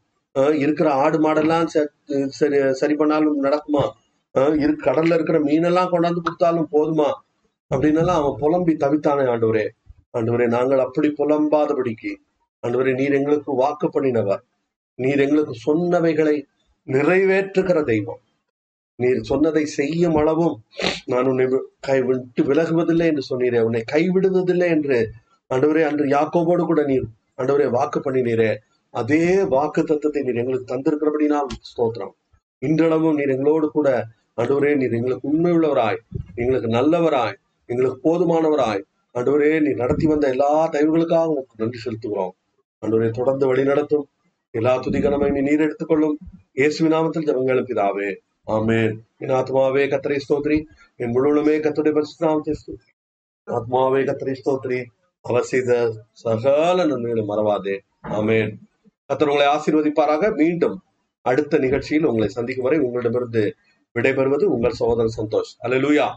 இருக்கிற ஆடு மாடெல்லாம் சரி சரி பண்ணாலும் நடக்குமா? இரு கடல்ல இருக்கிற மீனெல்லாம் கொண்டாந்து கொடுத்தாலும் போதுமா? அப்படின்னெல்லாம் அவன் புலம்பி தவித்தானே ஆண்டவரே. ஆண்டவரே நாங்கள் அப்படி புலம்பாதபடிக்கு ஆண்டவரே நீர் எங்களுக்கு வாக்கு பண்ணினவர். நீர் எங்களுக்கு சொன்னவைகளை நிறைவேற்றுகிற தெய்வம். நீர் சொன்னதை செய்யும் அளவும் நான் உன்னை கை விட்டு விலகுவதில்லை என்று சொன்னீரே. உன்னை கைவிடுவதில்லை என்று ஆண்டவரே அன்று யாக்கோபோடு கூட நீர் ஆண்டவரே வாக்கு பண்ணினீரே. அதே வாக்கு தத்துவத்தை நீர் எங்களுக்கு தந்திருக்கிறபடினால் ஸ்தோத்திரம். இன்றளவும் நீர் எங்களோடு கூட ஆண்டவரே நீர் எங்களுக்கு உண்மை உள்ளவராய் எங்களுக்கு நல்லவராய் எங்களுக்கு போதுமானவராய் ஆண்டவரே நீ நடத்தி வந்த எல்லா தயவுகளுக்காக உங்களுக்கு நன்றி செலுத்துகிறோம். அன்றுவரே தொடர்ந்து வழி நடத்தும். எல்லா துதிகரமை நீர் எடுத்துக்கொள்ளும். இயேசு நாமத்தில் ஜெபங்களும் பிதாவே. ஆமேன். என் ஆத்மாவே கத்தரை ஸ்தோத்ரி என் முழுவதுமே கத்துடைய பரிசுநாமத்தை ஸ்தோத்ரி ஆத்மாவே கத்தரை ஸ்தோத்ரி அவசித சகல நன்மைகளை மறவாதே. ஆமேன். கத்தர் உங்களை ஆசீர்வதிப்பாராக. மீண்டும் அடுத்த நிகழ்ச்சியில் உங்களை சந்திக்கும் வரை உங்களிடமிருந்து விடைபெறுவது உங்கள் சகோதரன் சந்தோஷ். அல்லேலூயா